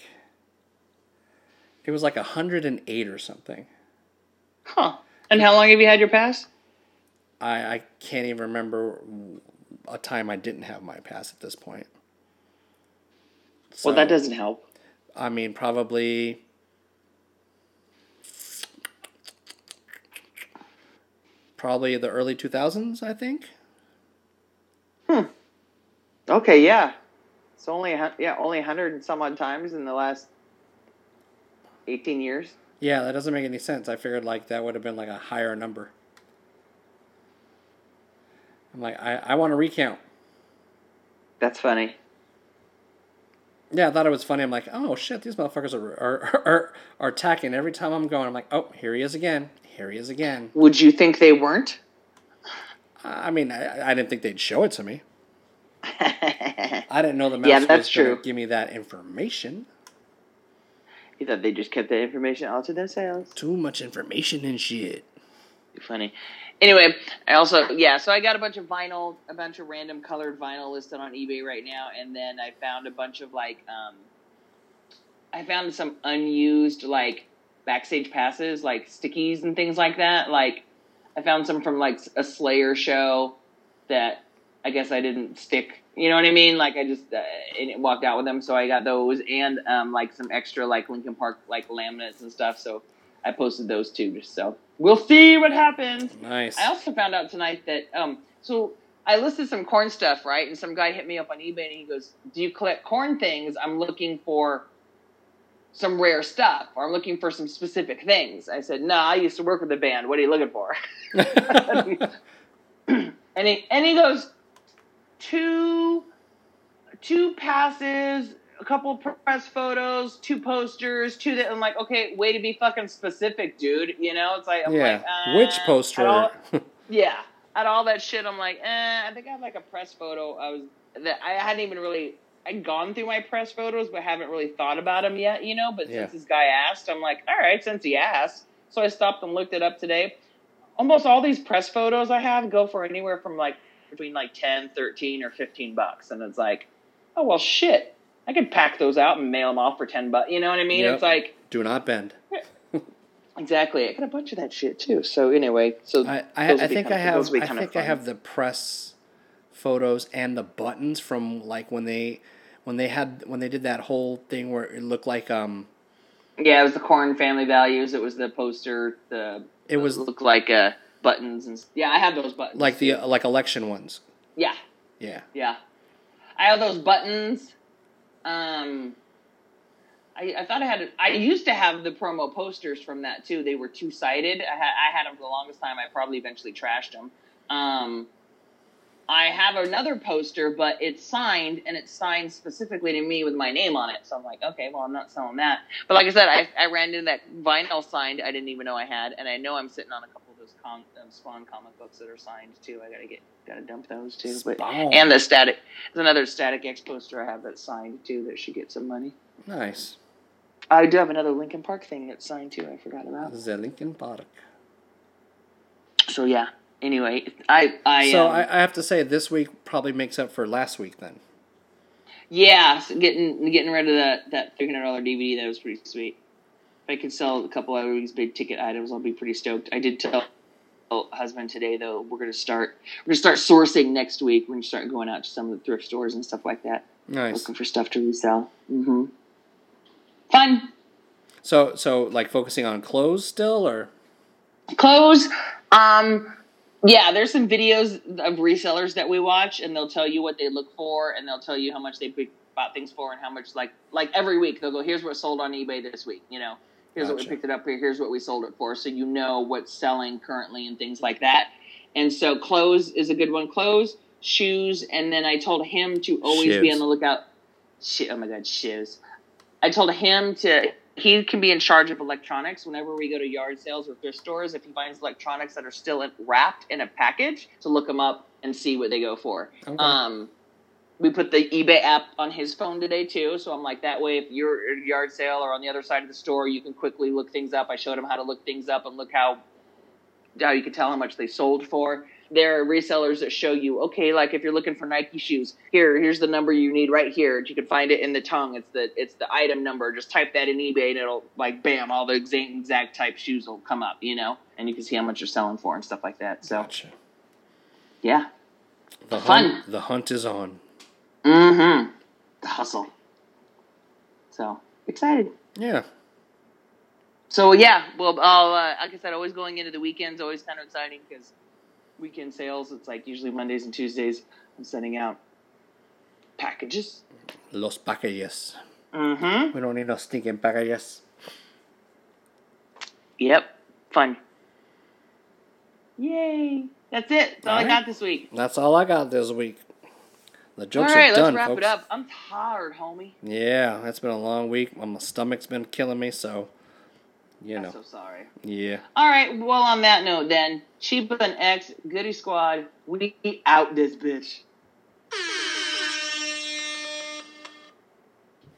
it was like 108 or something. Huh. And how long have you had your pass? I, I can't even remember a time I didn't have my pass at this point. well, that doesn't help. I mean, probably. Probably the early 2000s, I think. Hmm. Okay, yeah. It's only yeah, only hundred and some odd times in the last eighteen years. Yeah, that doesn't make any sense. I figured like that would have been like a higher number. I'm like, I, I want to recount. That's funny. Yeah, I thought it was funny. I'm like, oh shit, these motherfuckers are are, are, are attacking every time I'm going. I'm like, oh, here he is again. Here he is again. Would you think they weren't? I mean, I, I didn't think they'd show it to me. I didn't know the mouse Yeah, was going to give me that information. You thought they just kept that information all to themselves. Too much information and shit. Funny. Anyway, I also yeah, so I got a bunch of vinyl, a bunch of random colored vinyl listed on eBay right now, and then I found a bunch of like, um, I found some unused like backstage passes, like stickies and things like that. Like, I found some from like a Slayer show that I guess I didn't stick. You know what I mean? Like I just uh, walked out with them, so I got those and um, like some extra like Linkin Park like laminates and stuff. So I posted those too. Just so we'll see what happens. Nice. I also found out tonight that um so I listed some Korn stuff, right? And some guy hit me up on eBay and he goes, "Do you collect Korn things? I'm looking for some rare stuff, or I'm looking for some specific things." I said, "No, I used to work with the band. What are you looking for?" and he and he goes, two two passes." A couple press photos, two posters, two that I'm like, okay, way to be fucking specific, dude. You know, it's like, I'm yeah. like, uh, Which at poster? all- yeah, at all that shit, I'm like, eh. I think I have like a press photo. I was that I hadn't even really. I'd gone through my press photos, but haven't really thought about them yet, you know. But Yeah. since this guy asked, I'm like, all right, since he asked, so I stopped and looked it up today. Almost all these press photos I have go for anywhere from like between like 10, 13, or 15 bucks, and it's like, oh well, shit. I could pack those out and mail them off for 10 bucks. You know what I mean? Yep. It's like Do not bend. exactly. I got a bunch of that shit too. So anyway, so I, I, I think I have those would be I think I have the press photos and the buttons from like when they when they had when they did that whole thing where it looked like um Yeah, it was the Korn Family Values. It was the poster. The It was- looked like uh, buttons and yeah, I have those buttons. like the like election ones. yeah, Yeah. yeah, I have those buttons. Um, I, I thought I had. I used to have the promo posters from that too. They were two sided. I had I had them for the longest time. I probably eventually trashed them. Um, I have another poster, but it's signed and it's signed specifically to me with my name on it. So I'm like, okay, well, I'm not selling that. But like I said, I, I ran into that vinyl signed I didn't even know I had, and I know I'm sitting on a couple those com, um, Spawn comic books that are signed too. I gotta get gotta dump those too. But Spawn. and the static there's another Static X poster I have that's signed too that should get some money. Nice. I do have another Linkin Park thing that's signed too. I forgot about. The Linkin Park. So yeah. Anyway, I I so um, I, I have to say this week probably makes up for last week then. Yeah, so getting getting rid of that that three hundred dollar DVD that was pretty sweet. If I could sell a couple of these big ticket items, I'll be pretty stoked. I did tell husband today though we're gonna start we're gonna start sourcing next week. We're gonna start going out to some of the thrift stores and stuff like that, Nice. looking for stuff to resell. Mm-hmm. Fun So so like focusing on clothes still or clothes. Um, yeah, there's some videos of resellers that we watch, and they'll tell you what they look for, and they'll tell you how much they bought things for, and how much like like every week they'll go, here's what sold on eBay this week. You know, here's what we picked it up here. Here's what we sold it for, so you know what's selling currently and things like that. And so clothes is a good one. Clothes, shoes, and then I told him to always be on the lookout. Shit, oh my god, shoes. I told him to he can be in charge of electronics whenever we go to yard sales or thrift stores. If he finds electronics that are still in, wrapped in a package, to look them up and see what they go for. Okay. Um, we put the eBay app on his phone today too, so I'm like that way. If you're at a yard sale or on the other side of the store, you can quickly look things up. I showed him how to look things up and look how how you can tell how much they sold for. There are resellers that show you, okay, like if you're looking for Nike shoes, here, here's the number you need right here. You can find it in the tongue. It's the it's the item number. Just type that in eBay and it'll like bam, all the exact exact type shoes will come up, you know, and you can see how much you're selling for and stuff like that. So gotcha. yeah, The Fun. hunt the hunt is on. Mm-hmm, the hustle. So excited. Yeah. So yeah, well, I'll, uh, like I said, always going into the weekends, always kind of exciting because weekend sales. It's like usually Mondays and Tuesdays. I'm sending out packages. Los packages. Mm-hmm. We don't need no stinking packages. Yep. Fun. Yay! That's it. That's all, I got this week. That's all I got this week. The jokes right, are done, let's wrap folks. it up. I'm tired, homie. Yeah, it's been a long week. My stomach's been killing me, so you know. I'm so sorry. Yeah. All right. Well, on that note, then, Cheeba Than X, Goody Squad, we out this bitch.